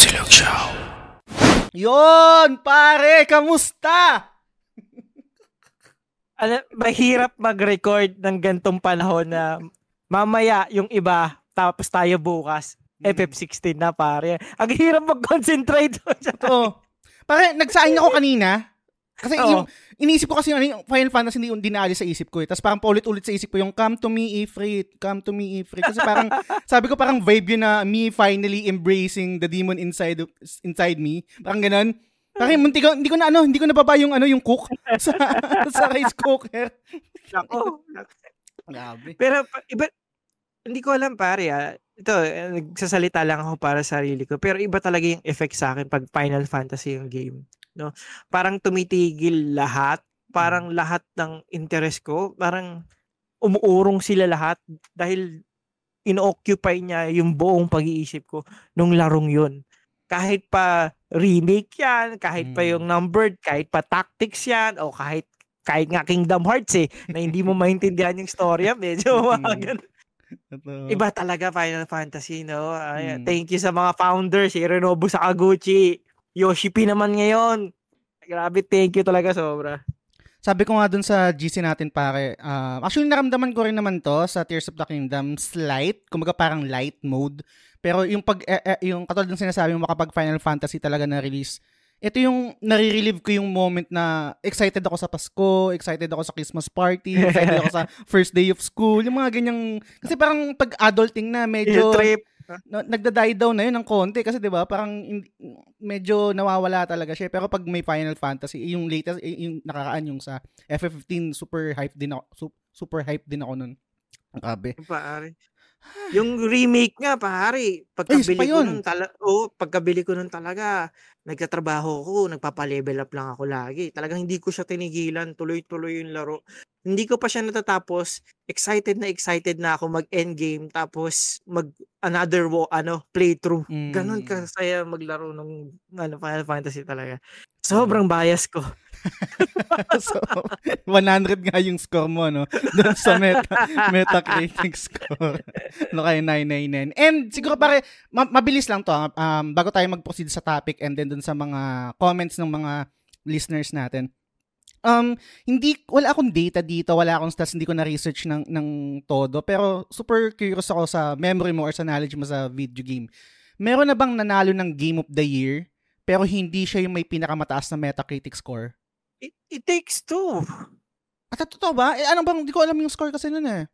Silog Show. Yon, pare, kamusta? Ano, mahirap mag-record ng gantong panahon na mamaya yung iba, tapos tayo bukas. Hmm. FF16 na pare. Ang hirap mag-concentrate. Oo. Pare, nagsaing ako kanina. Kasi Oo. yung, iniisip ko kasi ano, yung Final Fantasy hindi yung dinali sa isip ko eh. Tapos parang paulit-ulit sa isip ko yung come to me Ifrit, come to me Ifrit. Kasi parang, sabi ko parang vibe yun na me finally embracing the demon inside of- inside me. Parang ganun. Parang munti ko, hindi ko na ano, hindi ko nababa yung ano, yung cook sa, sa rice cooker. Ako. Grabe. Pero iba, hindi ko alam pare ah. Ito, eh, nagsasalita lang ako para sa sarili ko. Pero iba talaga yung effect sa akin pag Final Fantasy yung game. No? Parang tumitigil lahat. Parang lahat ng interest ko. Parang umuurong sila lahat dahil ino-occupy niya yung buong pag-iisip ko nung larong yun. Kahit pa remake yan, kahit pa Mm. yung numbered, kahit pa tactics yan, o kahit kahit nga Kingdom Hearts eh, na hindi mo maintindihan yung storya, medyo mga Mm. ganun. Totoo. Iba talaga Final Fantasy, no? Ay, Mm. Thank you sa mga founders, si Renobu Sakaguchi, Yoshi P naman ngayon. Grabe, thank you talaga sobra. Sabi ko nga dun sa GC natin pare, ah, actually naramdaman ko rin naman to sa Tears of the Kingdom, slight, kumbaga parang light mode. Pero yung pag eh, eh, yung katulad ng sinasabi mo kapag Final Fantasy talaga na release, ito yung nare-relive ko yung moment na excited ako sa Pasko, excited ako sa Christmas party, excited ako sa first day of school, yung mga ganyang kasi parang pag adulting na medyo Yung trip. Na, nagda-die down na yun ng konti kasi 'di ba parang medyo nawawala talaga siya. Pero pag may Final Fantasy yung latest yung nakaraan yung sa FF15 super hype din ako su- super hype din ako nun. Grabe. Pare. Yung remake nga, pare. Pagkabili pa ko yun. nun talaga, oh, pagkabili ko nun talaga, nagtatrabaho ko, nagpapa-level up lang ako lagi. Talagang hindi ko siya tinigilan, tuloy-tuloy yung laro. Hindi ko pa siya natatapos, excited na excited na ako mag-endgame, tapos mag another wo, ano, playthrough. Mm. Ganon kasaya maglaro ng ano, Final Fantasy talaga. Sobrang bias ko. so 100 nga yung score mo no doon sa meta Metacritic score no kay 999 and siguro pare ma- mabilis lang to ah. um, bago tayo mag-proceed sa topic and then dun sa mga comments ng mga listeners natin Um, hindi, wala akong data dito, wala akong stats, hindi ko na-research ng, ng todo, pero super curious ako sa memory mo or sa knowledge mo sa video game. Meron na bang nanalo ng Game of the Year, pero hindi siya yung may pinakamataas na Metacritic score? It, it takes two. At totoo ba? Eh, ano bang, hindi ko alam yung score kasi nun eh.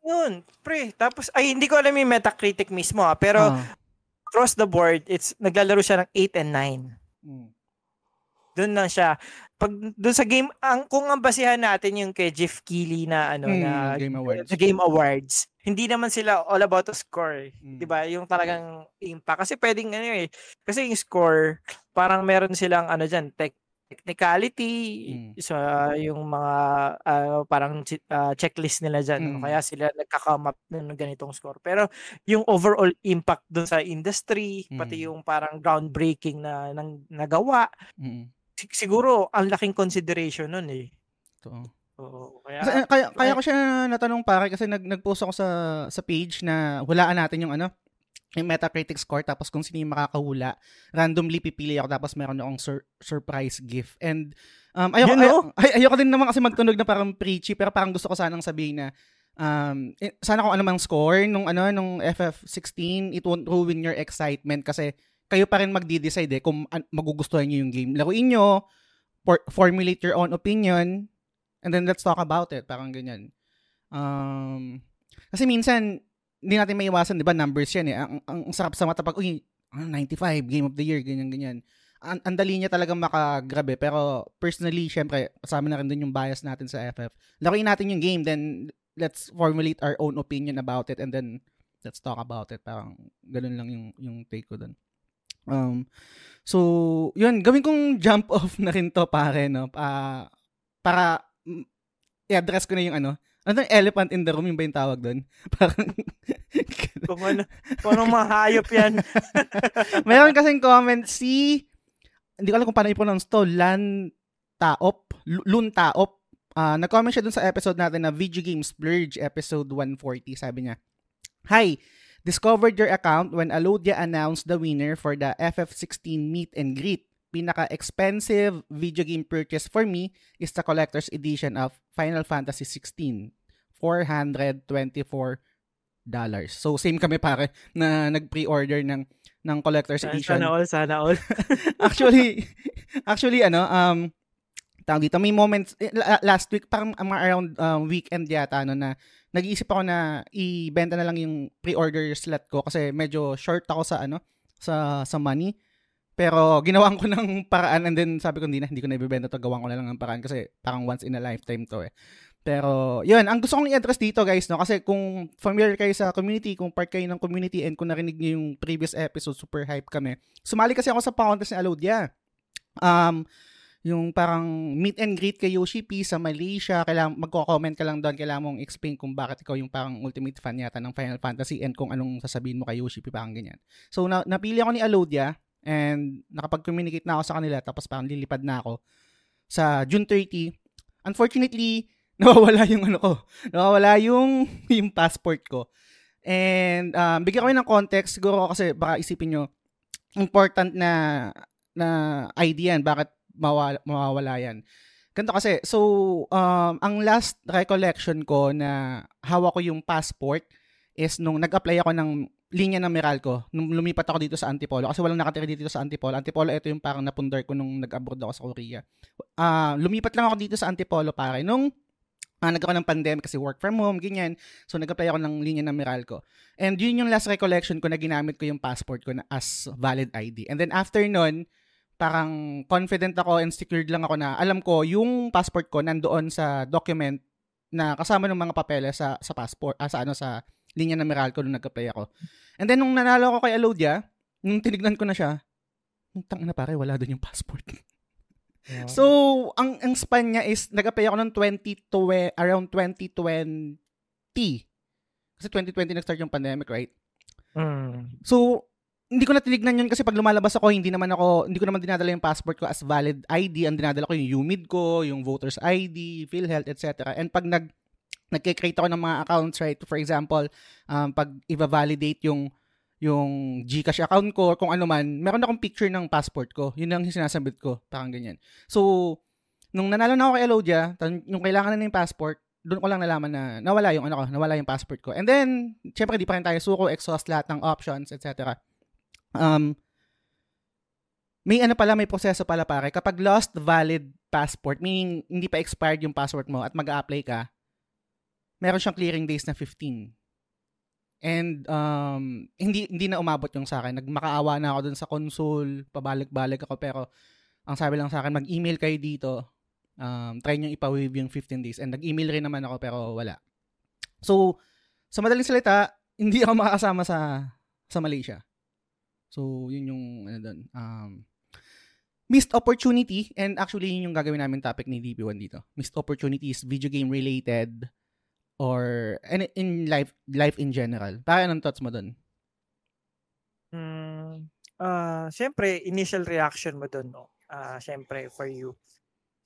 Yun, pre. Tapos, ay, hindi ko alam yung Metacritic mismo ah, pero Ah. across the board, it's naglalaro siya ng 8 and 9. Mm. Doon lang siya. Pag doon sa game, ang kung ang basihan natin yung kay Jeff Keighley na ano Mm, na Game Awards. sa Game Awards, hindi naman sila all about the score, Mm. 'di ba? Yung talagang impact kasi pwedeng ano eh, kasi yung score parang meron silang ano diyan, tech technicality, Mm. sa yung mga ah, parang ah, checklist nila diyan, Mm. kaya sila nagka-come up ng ganitong score. Pero yung overall impact doon sa industry, pati Mm. yung parang groundbreaking na nang nagawa, Mm. Sig- siguro ang laking consideration nun eh. Totoo. Oo, kaya Kasi, kaya, kaya ko siya natanong pare kasi nag, nag-post ako sa, sa page na hulaan natin yung ano, yung Metacritic score tapos kung sino yung makakahula, randomly pipili ako tapos meron akong sur- surprise gift. And um, ayoko, Yun, ay, no? ay, ayoko din naman kasi magtunog na parang preachy pero parang gusto ko sanang sabihin na um, eh, sana kung ano mang score nung ano nung FF16 it won't ruin your excitement kasi kayo pa rin magdi-decide eh kung an- magugustuhan niyo yung game. Laruin nyo, for- formulate your own opinion, and then let's talk about it. Parang ganyan. Um, kasi minsan, hindi natin maiwasan, di ba, numbers yan eh. Ang, ang, ang sarap sa mata pag, uy, ano, 95, game of the year, ganyan, ganyan. Ang, ang dali niya talagang makagrabe, pero personally, syempre, kasama na rin din yung bias natin sa FF. Laruin natin yung game, then let's formulate our own opinion about it, and then let's talk about it. Parang ganun lang yung, yung take ko dun. Um, so, yun, gawin kong jump off na rin to, pare, no? Ah, para, i-address ko na yung ano, ano yung elephant in the room, yung ba yung tawag doon? Parang, kung ano, kung anong mga hayop yan. Meron kasing comment si, hindi ko alam kung paano i-pronounce to, Lan Taop, Lu- Lun Taop. Ah, nag-comment siya dun sa episode natin na Video Game Splurge, episode 140, sabi niya, Hi, Discovered your account when Alodia announced the winner for the FF16 meet and greet. Pinaka-expensive video game purchase for me is the collector's edition of Final Fantasy 16. $424. So same kami pare na nag-pre-order ng ng collector's edition. Sana all, sana all. actually, actually ano, um, tawag dito, may moments, eh, last week, parang um, around um, weekend yata, ano, na nag-iisip ako na i-benta na lang yung pre-order slot ko kasi medyo short ako sa, ano, sa, sa money. Pero ginawan ko ng paraan and then sabi ko hindi na, hindi ko na ibibenta to, gawan ko na lang ng paraan kasi parang once in a lifetime to eh. Pero, yun, ang gusto kong i-address dito guys, no, kasi kung familiar kayo sa community, kung part kayo ng community and kung narinig niyo yung previous episode, super hype kami. Sumali kasi ako sa contest ni Alodia. Um, yung parang meet and greet kay Yoshi P sa Malaysia, kailangan magko-comment ka lang doon, kailangan mong explain kung bakit ikaw yung parang ultimate fan yata ng Final Fantasy and kung anong sasabihin mo kay Yoshi P, parang ganyan. So, na, napili ako ni Alodia and nakapag-communicate na ako sa kanila tapos parang lilipad na ako sa June 30. Unfortunately, nawawala yung ano ko. Nawawala yung, yung passport ko. And um, bigyan ko ng context siguro kasi baka isipin nyo important na na idea yan bakit mawala, mawawala yan. Ganito kasi, so, um, ang last recollection ko na hawak ko yung passport is nung nag-apply ako ng linya ng Meralco, nung lumipat ako dito sa Antipolo, kasi walang nakatira dito sa Antipolo. Antipolo, ito yung parang napundar ko nung nag-abroad ako sa Korea. Uh, lumipat lang ako dito sa Antipolo, pare. Nung uh, nagkaroon ng pandemic kasi work from home, ganyan. So, nag-apply ako ng linya ng Meralco. And yun yung last recollection ko na ginamit ko yung passport ko na as valid ID. And then after nun, parang confident ako and secured lang ako na alam ko yung passport ko nandoon sa document na kasama ng mga papeles sa sa passport ah, sa ano sa linya ng Meralco nung nag-apply ako. And then nung nanalo ako kay Alodia, nung tinignan ko na siya, tang na pare, wala doon yung passport. So, ang ang span niya is nag-apply ako ng 20 to around 2020. Kasi 2020 nag-start yung pandemic, right? Mm. So, hindi ko na tinignan yun kasi pag lumalabas ako, hindi naman ako, hindi ko naman dinadala yung passport ko as valid ID. Ang dinadala ko yung UMID ko, yung voter's ID, PhilHealth, etc. And pag nag, nagkikreate ako ng mga accounts, right? For example, um, pag i-validate yung yung GCash account ko, kung ano man, meron akong picture ng passport ko. Yun ang sinasabit ko, parang ganyan. So, nung nanalo na ako kay Elodia, yung kailangan na ng passport, doon ko lang nalaman na nawala yung ano ko, nawala yung passport ko. And then, syempre, di pa rin tayo suko, exhaust lahat ng options, etc. Um, may ano pala, may proseso pala pare. Kapag lost valid passport, meaning hindi pa expired yung passport mo at mag-a-apply ka, meron siyang clearing days na 15. And um, hindi hindi na umabot yung sa akin. Nagmakaawa na ako dun sa console, pabalik-balik ako pero ang sabi lang sa akin, mag-email kayo dito. Um, try nyo ipa-waive yung 15 days. And nag-email rin naman ako pero wala. So, sa madaling salita, hindi ako makakasama sa sa Malaysia. So, yun yung ano doon. Um, missed opportunity and actually yun yung gagawin namin topic ni DP1 dito. Missed opportunities, video game related or in, in life life in general? Para anong thoughts mo doon? Mm, uh, syempre initial reaction mo doon no. Uh, syempre for you.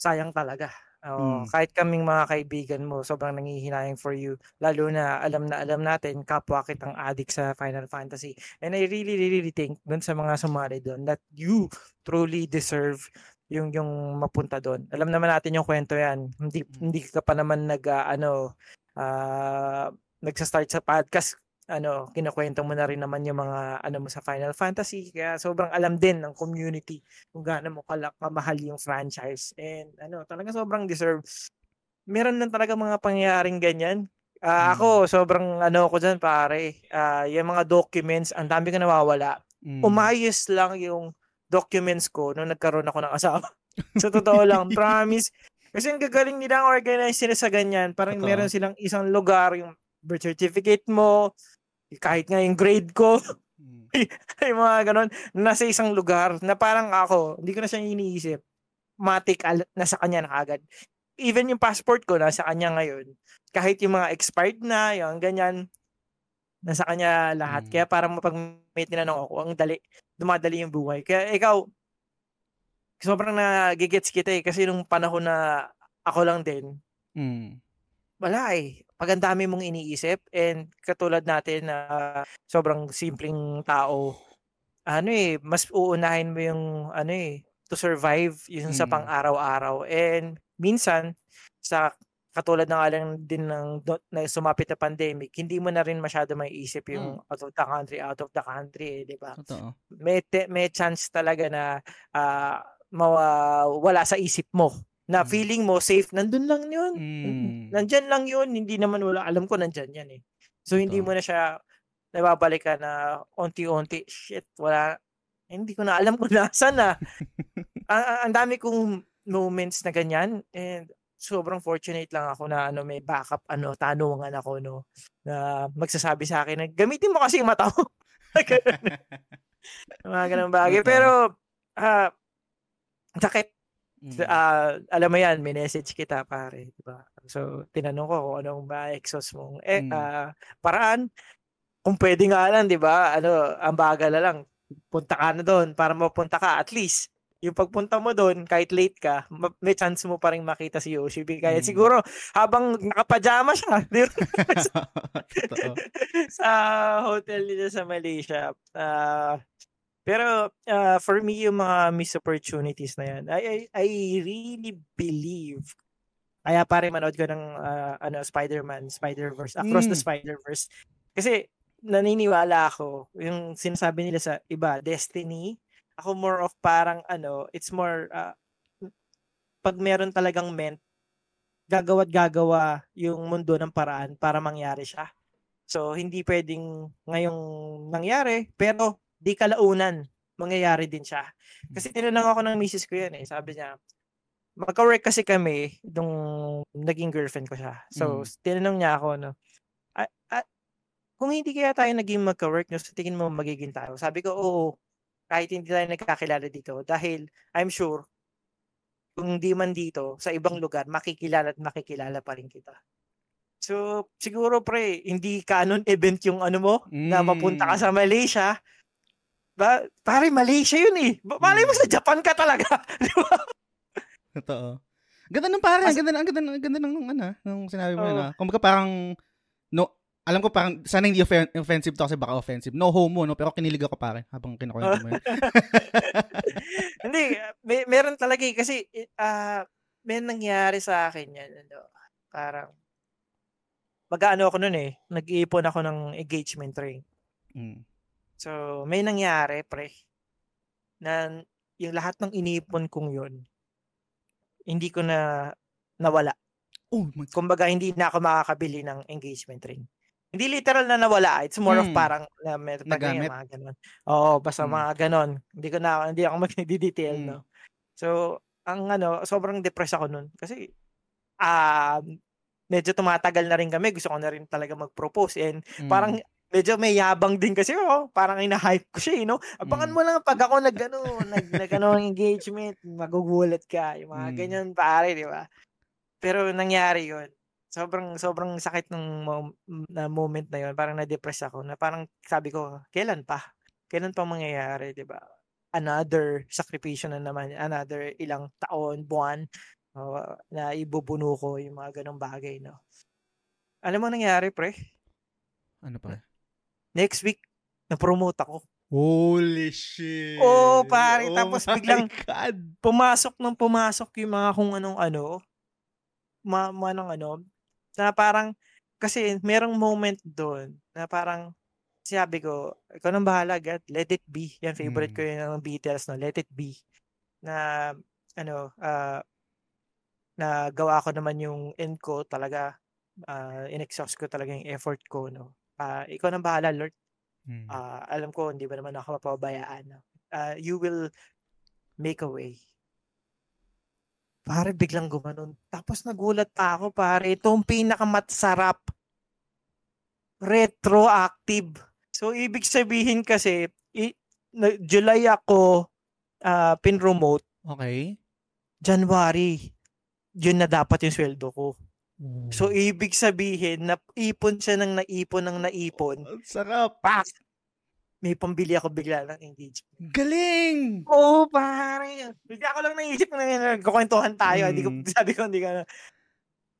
Sayang talaga. Oh, mm. kahit kaming mga kaibigan mo, sobrang nangihinayang for you. Lalo na alam na alam natin, kapwa kitang addict sa Final Fantasy. And I really, really, really think dun sa mga sumali doon that you truly deserve yung yung mapunta doon. Alam naman natin yung kwento yan. Hindi mm. hindi ka pa naman nag uh, ano uh, nagsa-start sa podcast, ano, kinukwento mo na rin naman yung mga ano mo sa Final Fantasy. Kaya sobrang alam din ng community kung gaano mo kalak kamahal yung franchise. And ano, talaga sobrang deserve. Meron lang talaga mga pangyayaring ganyan. Uh, mm. Ako, sobrang ano ko dyan pare. Uh, yung mga documents, ang dami ko nawawala. Mm. Umayos lang yung documents ko nung nagkaroon ako ng asawa. sa totoo lang, promise. Kasi ang gagaling nila ang organize sila sa ganyan. Parang Ito. meron silang isang lugar, yung birth certificate mo, kahit nga yung grade ko, hmm. yung mga ganon, nasa isang lugar na parang ako, hindi ko na siya iniisip. Matik, nasa kanya na agad. Even yung passport ko, nasa kanya ngayon. Kahit yung mga expired na, yung ganyan, nasa kanya lahat. Hmm. Kaya parang mapag-meet nila nung ako, ang dali, dumadali yung buhay. Kaya ikaw, sobrang nagigets kita eh. Kasi nung panahon na ako lang din, mm. wala eh. Pag ang dami mong iniisip and katulad natin na uh, sobrang simpleng tao, ano eh, mas uunahin mo yung ano eh, to survive yung sa Mm. pang-araw-araw. And minsan, sa katulad ng alang din ng na sumapit na pandemic, hindi mo na rin masyado maiisip yung out of the country, out of the country, eh, di ba? May, te- may chance talaga na ah, mawala sa isip mo na Mm. feeling mo safe, nandun lang yun. Mm. Nandyan lang yun, hindi naman wala. Alam ko nandyan yan eh. So hindi Totoo. mo na siya nababalik ka na unti-unti, shit, wala. Hindi ko na alam kung nasan na. ang, ang- ang dami kong moments na ganyan and sobrang fortunate lang ako na ano may backup ano tanungan ako no na magsasabi sa akin na gamitin mo kasi yung mata mo. Mga ganun bagay. Pero ah sakit Mm. Ah, alam mo yan, may message kita pare, di ba? So, tinanong ko kung anong ma-exhaust mong eh, Mm. ah, paraan. Kung pwede nga lang, di ba? Ano, ang bagal na lang. Punta ka na doon para mapunta ka. At least, yung pagpunta mo doon, kahit late ka, ma- may chance mo pa rin makita si Yoshibi. Kaya Mm. siguro, habang nakapajama siya, di ba? Sa hotel nila sa Malaysia. Ah, pero ah, for me yung mga missed opportunities na yan, I I, I really believe kaya pare manood ko ng ah, ano Spider-Man, Spider-Verse, Across the Mm. Spider-Verse. Kasi naniniwala ako yung sinasabi nila sa iba, destiny. Ako more of parang ano, it's more ah, pag meron talagang meant gagawa't gagawa yung mundo ng paraan para mangyari siya. So, hindi pwedeng ngayong nangyari, pero di kalaunan, mangyayari din siya. Kasi tinanong ako ng misis ko yan eh. Sabi niya, magka-work kasi kami nung naging girlfriend ko siya. So, Mm. tinanong niya ako, no, "Ah, ah, kung hindi kaya tayo naging magka-work, no, sa tingin mo magiging tayo? Sabi ko, oo. Kahit hindi tayo nagkakilala dito. Dahil, I'm sure, kung di man dito, sa ibang lugar, makikilala at makikilala pa rin kita. So, siguro pre, hindi canon event yung ano mo, na mapunta ka Mm. sa Malaysia. Ba, pare, Malaysia yun eh. Malay mo sa Japan ka talaga. Di ba? Totoo. Ganda ng pare, ang As- ganda, ang ganda, ang ganda ng ano, nung sinabi mo Oo. na. Kumbaga parang no, alam ko parang sana hindi offen- offensive to kasi baka offensive. No homo no, pero kinilig ako pare habang kinukwento mo yun. hindi, may, meron talaga eh. Kasi, ah, may nangyari sa akin yan. Ano, parang, mag-ano ako nun eh. Nag-iipon ako ng engagement ring. Mm. So, may nangyari, pre, na yung lahat ng inipon kong yun, hindi ko na nawala. Oh my God. Kumbaga, hindi na ako makakabili ng engagement ring. Hindi literal na nawala. It's more of Mm. parang na may Nagamit? mga ganon. Oo, basta Mm. mga ganon. Hindi ko na, hindi ako mag-detail, Mm. no? So, ang ano, sobrang depressed ako nun. Kasi, ah, medyo tumatagal na rin kami. Gusto ko na rin talaga mag-propose. And Mm. parang medyo may yabang din kasi oh, parang ina-hype ko siya, eh, no? Abangan Mm. mo lang pag ako nag ano, nag, nag ano, engagement, magugulat ka, yung mga Mm. ganyan pare, di ba? Pero nangyari 'yon. Sobrang sobrang sakit ng mom- na moment na 'yon. Parang na-depress ako na parang sabi ko, kailan pa? Kailan pa mangyayari, di ba? Another sakripisyo na naman, another ilang taon, buwan, oh, na ibubuno ko yung mga ganong bagay, no? Alam mo nangyari, pre? Ano pa? Next week, na-promote ako. Holy shit. Oo, pare, Oh tapos biglang- God. Pumasok nang pumasok yung mga kung anong ano, ma, manong ano, na parang, kasi merong moment doon na parang, sabi ko, ikaw nang bahala, God, let it be. Yan, favorite Mm. ko yun ng Beatles, no? Let it be. Na, ano, ah, na gawa ko naman yung end ko talaga, ah, in-exhaust ko talaga yung effort ko, no? Ah, ikaw nang bahala, Lord. Mm. Ah, alam ko hindi ba naman ako mapabayaan. Ah, you will make a way. Pare, biglang gumanon. Tapos nagulat pa ako, pare. Ito ang pinakamasarap. Retroactive. So, ibig sabihin kasi, i- na- July ako ah, pin-remote. Okay. January, yun na dapat yung sweldo ko. Mm. So, ibig sabihin, naipon siya ng naipon ng naipon. Ang sarap. Pak! May pambili ako bigla ng engagement. Galing! Oo, pare. Bigla ko lang naisip na kukwentuhan tayo. Hindi ko, Mm. sabi ko, hindi ka na.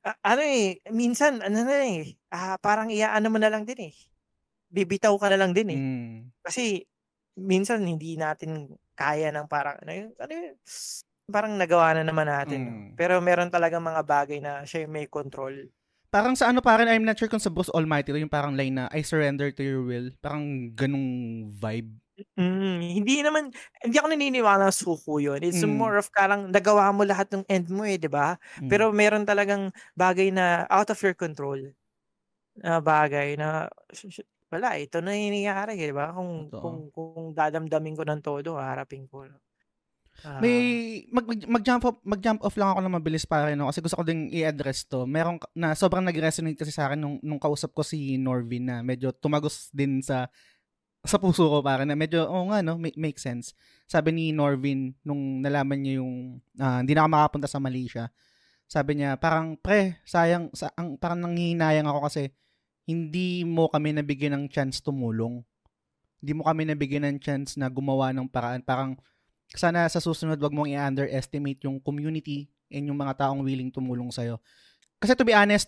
Ah, ano eh, minsan ano na eh, ah, parang iaano mo na lang din eh. Bibitaw ka na lang din eh. Mm. Kasi minsan hindi natin kaya ng parang ano yun, ano yun, parang nagawa na naman natin. Mm. Pero meron talagang mga bagay na siya yung may control. Parang sa ano parang I'm not sure kung sa Bruce Almighty yung parang line na I surrender to your will. Parang ganung vibe. Mm, hindi naman hindi ako naniniwala na suko yun. It's Mm. more of karang nagawa mo lahat ng end mo eh, 'di ba? Mm. Pero meron talagang bagay na out of your control. Na bagay na sh- sh- wala, ito na yung nangyayari, 'di ba? Kung kung kung dadamdamin ko ng todo, harapin ko. May mag, mag, mag-jump off mag-jump off lang ako ng mabilis para no kasi gusto ko ding i-address to. Meron ka- na sobrang nag-resonate kasi sa akin nung, nung kausap ko si Norvin na medyo tumagos din sa sa puso ko para na medyo oh nga no make, make sense. Sabi ni Norvin nung nalaman niya yung ah, hindi na ako makapunta sa Malaysia. Sabi niya parang pre sayang sa ang parang nanghihinayang ako kasi hindi mo kami nabigyan ng chance tumulong. Hindi mo kami nabigyan ng chance na gumawa ng paraan. Parang sana sa susunod wag mong i-underestimate yung community and yung mga taong willing tumulong sa'yo. Kasi to be honest,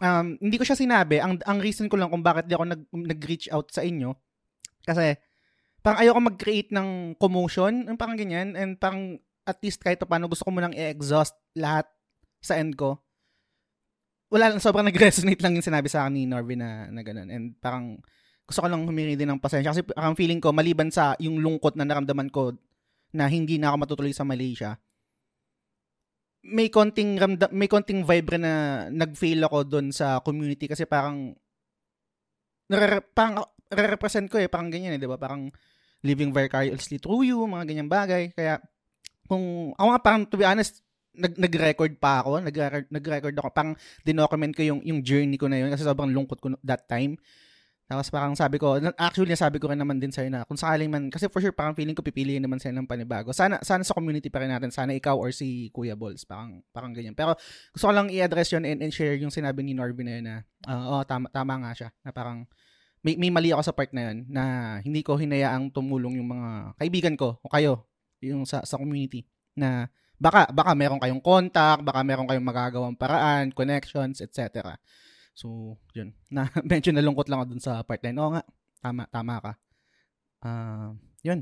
um, hindi ko siya sinabi. Ang, ang reason ko lang kung bakit di ako nag, nag-reach out sa inyo, kasi parang ayoko mag-create ng commotion, parang ganyan, and parang at least kahit paano gusto ko munang i-exhaust lahat sa end ko. Wala lang, sobrang nag-resonate lang yung sinabi sa akin ni Norvin na, na ganun. And parang gusto ko lang humingi din ng pasensya kasi parang feeling ko, maliban sa yung lungkot na naramdaman ko na hindi na ako matutuloy sa Malaysia, may konting ramdam, may konting vibe na nag-fail ako doon sa community kasi parang nare, parang represent ko eh, parang ganyan eh, 'di ba? Parang living vicariously through you, mga ganyang bagay. Kaya kung ako nga parang to be honest, nag nag-record pa ako, nag-record, nag-record ako, parang dinocument ko yung yung journey ko na yun kasi sobrang lungkot ko that time. Tapos parang sabi ko, actually sabi ko rin naman din sa'yo na kung sakaling man, kasi for sure parang feeling ko pipiliin naman sila ng panibago. Sana, sana sa community pa rin natin, sana ikaw or si Kuya Balls, parang, parang ganyan. Pero gusto ko lang i-address yun and, and share yung sinabi ni Norvin na yun na, ah, oh, tama, tama nga siya, na parang, may, may mali ako sa part na yun, na hindi ko hinayaang tumulong yung mga kaibigan ko, o kayo, yung sa, sa community, na baka, baka meron kayong contact, baka meron kayong magagawang paraan, connections, etc. So, yun. Na medyo nalungkot lang ako dun sa part na yun. Oo nga, tama, tama ka. Ah, yun.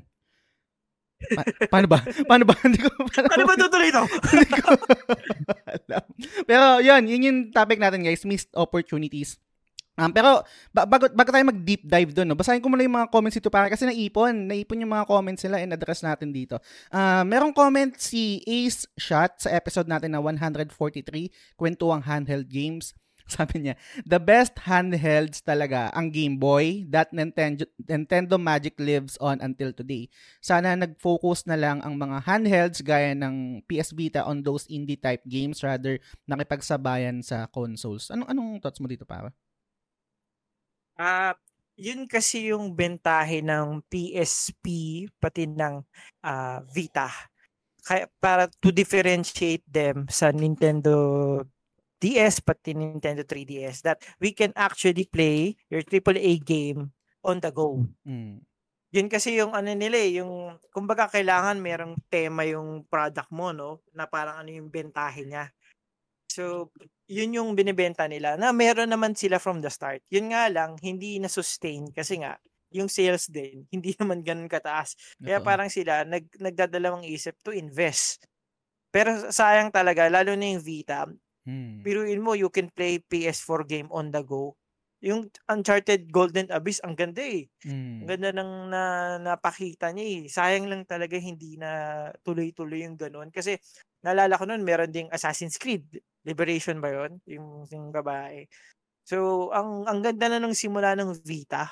Pa- paano ba? Paano ba? Hindi ko, paano, Ano ba tutuloy to? Hindi ko alam. Pero yun, yun yung topic natin guys, missed opportunities. Um, pero ba- bago, bago tayo mag deep dive doon, no, basahin ko muna yung mga comments dito para kasi naipon, naipon yung mga comments nila and address natin dito. Ah, merong comment si Ace Shot sa episode natin na 143, kwentuang handheld games. Sabi niya, the best handhelds talaga ang Game Boy, that Nintendo, Nintendo Magic lives on until today. Sana nag-focus na lang ang mga handhelds gaya ng PS Vita on those indie type games rather nakipagsabayan sa consoles. Anong anong thoughts mo dito para? Ah, yun kasi yung bentahe ng PSP pati ng ah, Vita. Kaya para to differentiate them sa Nintendo DS pati Nintendo 3DS that we can actually play your AAA game on the go. Mm. Yun kasi yung ano nila eh, yung kumbaga kailangan merong tema yung product mo no na parang ano yung bentahe niya. So, yun yung binibenta nila na meron naman sila from the start. Yun nga lang, hindi na-sustain kasi nga, yung sales din, hindi naman ganun kataas. Kaya Totoo. parang sila, nag, nagdadalawang isip to invest. Pero sayang talaga, lalo na yung Vita, Mm. piruin mo, you can play PS4 game on the go. Yung Uncharted Golden Abyss, ang ganda eh. Mm. Ang ganda ng na, napakita niya eh. Sayang lang talaga hindi na tuloy-tuloy yung ganun. Kasi naalala ko noon, meron ding Assassin's Creed. Liberation ba yun? Yung, yung babae. So, ang, ang ganda na nung simula ng Vita.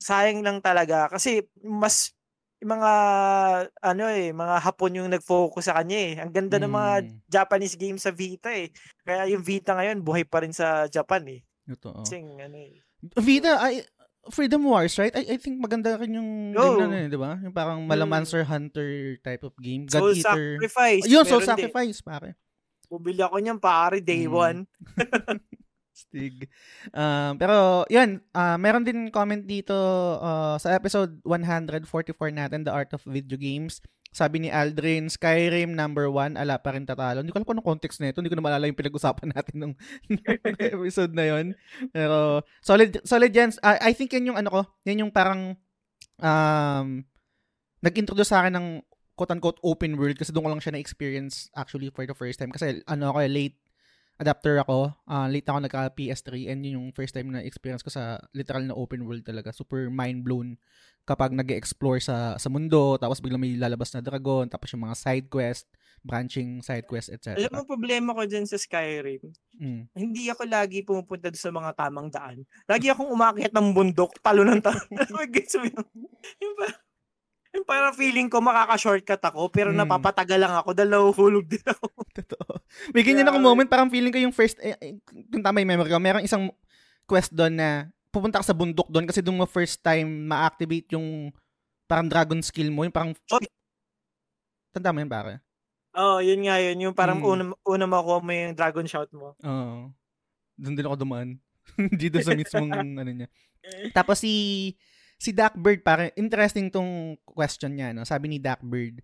Sayang lang talaga. Kasi mas yung mga ano eh, mga Hapon yung nag-focus sa kanya eh. Ang ganda ng mga Mm. Japanese games sa Vita eh. Kaya yung Vita ngayon, buhay pa rin sa Japan eh. Totoo. Kasi ano eh. Vita, ay, Freedom Wars, right? I, I think maganda rin yung Oo. game na eh, di ba? Yung parang mala Mm. Hunter type of game. God Soul Eater. Sacrifice. Yun, Soul din. Sacrifice, pare. Bumili ako niyan pare, day Mm. one. Stig. Um, pero, yun, ah, meron din comment dito ah, sa episode 144 natin, The Art of Video Games. Sabi ni Aldrin, Skyrim number one, ala pa rin tatalo. Hindi ko alam kung anong context na ito. Hindi ko na maalala yung pinag-usapan natin nung, episode na yon. Pero, solid, solid yan. I, I think yan yung ano ko, yan yung parang, um, nag-introduce sa akin ng quote-unquote open world kasi doon ko lang siya na-experience actually for the first time. Kasi ano ako, late adapter ako. Uh, late ako nagka PS3 and yun yung first time na experience ko sa literal na open world talaga. Super mind blown kapag nag explore sa sa mundo tapos biglang may lalabas na dragon tapos yung mga side quest, branching side quest, etc. Alam mo problema ko dyan sa Skyrim. Mm. Hindi ako lagi pumupunta sa mga tamang daan. Lagi akong umakyat ng bundok, talo ng talo. Gets mo yung, yung yung parang feeling ko makaka-shortcut ako pero mm. napapatagal lang ako dahil nahuhulog din ako. Totoo. May ganyan yeah. ako moment parang feeling ko yung first eh, eh, kung tama yung memory ko, merong isang quest doon na pupunta ka sa bundok doon kasi doon mo first time ma-activate yung parang dragon skill mo, yung parang oh. Tanda mo yun, pare? Oo, oh, yun nga yun. Yung parang mm. una, una makuha mo yung dragon shout mo. Oo. Oh. Doon din ako dumaan. Hindi doon sa mismong ano niya. Tapos si si Bird, pare, interesting tong question niya. No? Sabi ni Bird,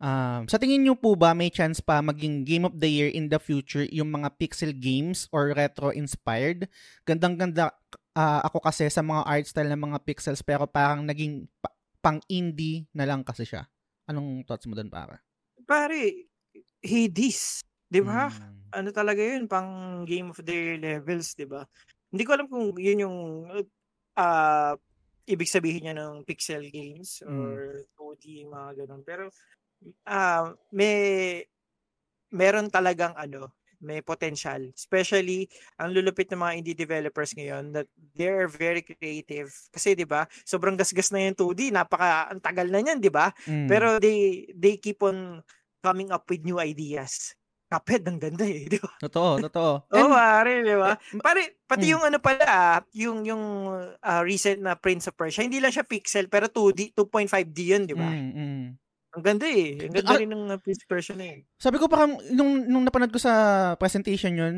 um, sa tingin niyo po ba may chance pa maging Game of the Year in the future yung mga pixel games or retro-inspired? Gandang-ganda uh, ako kasi sa mga art style ng mga pixels pero parang naging pa- pang-indie na lang kasi siya. Anong thoughts mo doon, para? Pare, Hades. Di ba? Hmm. Ano talaga yun? Pang Game of the Year levels, di ba? Hindi ko alam kung yun yung uh, ibig sabihin niya ng pixel games hmm. or mm. 2D mga ganun. Pero uh, may meron talagang ano, may potential. Especially ang lulupit ng mga indie developers ngayon that they're very creative. Kasi 'di ba? Sobrang gasgas na yung 2D, napaka ang tagal na niyan, 'di ba? Mm. Pero they they keep on coming up with new ideas. Cuphead, ang ganda eh, di ba? Totoo, totoo. Oo, oh, pare, di ba? Eh, pare, pati mm. yung ano pala, ah, yung, yung uh, recent na Prince of Persia, hindi lang siya pixel, pero 2D, 2.5D yun, di ba? Mm, mm. Ang ganda eh. Ang ganda ah, rin ng uh, Prince of Persia na eh. Sabi ko parang, nung, nung napanood ko sa presentation yun,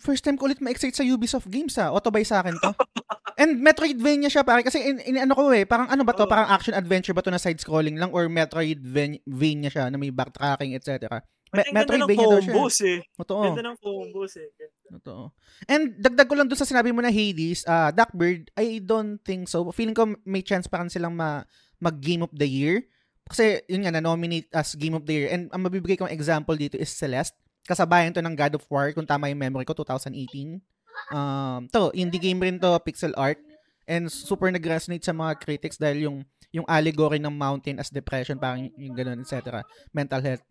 first time ko ulit ma-excite sa Ubisoft games ha. Auto buy sa akin to. And Metroidvania siya pare kasi in, in, ano ko eh, parang ano ba to? Oh. Parang action adventure ba to na side scrolling lang or Metroidvania siya na may backtracking etc. Me- Metroidvania daw siya. Eh. Totoo. Ganda ng combos eh. Totoo. And dagdag ko lang doon sa sinabi mo na Hades, uh, Duckbird, I don't think so. Feeling ko may chance pa kan silang ma- mag-Game of the Year. Kasi yun nga, na-nominate as Game of the Year. And ang mabibigay kong example dito is Celeste. Kasabayan to ng God of War, kung tama yung memory ko, 2018. Um, to, indie game rin to, pixel art. And super nag-resonate sa mga critics dahil yung yung allegory ng mountain as depression, parang yung ganun, etc. Mental health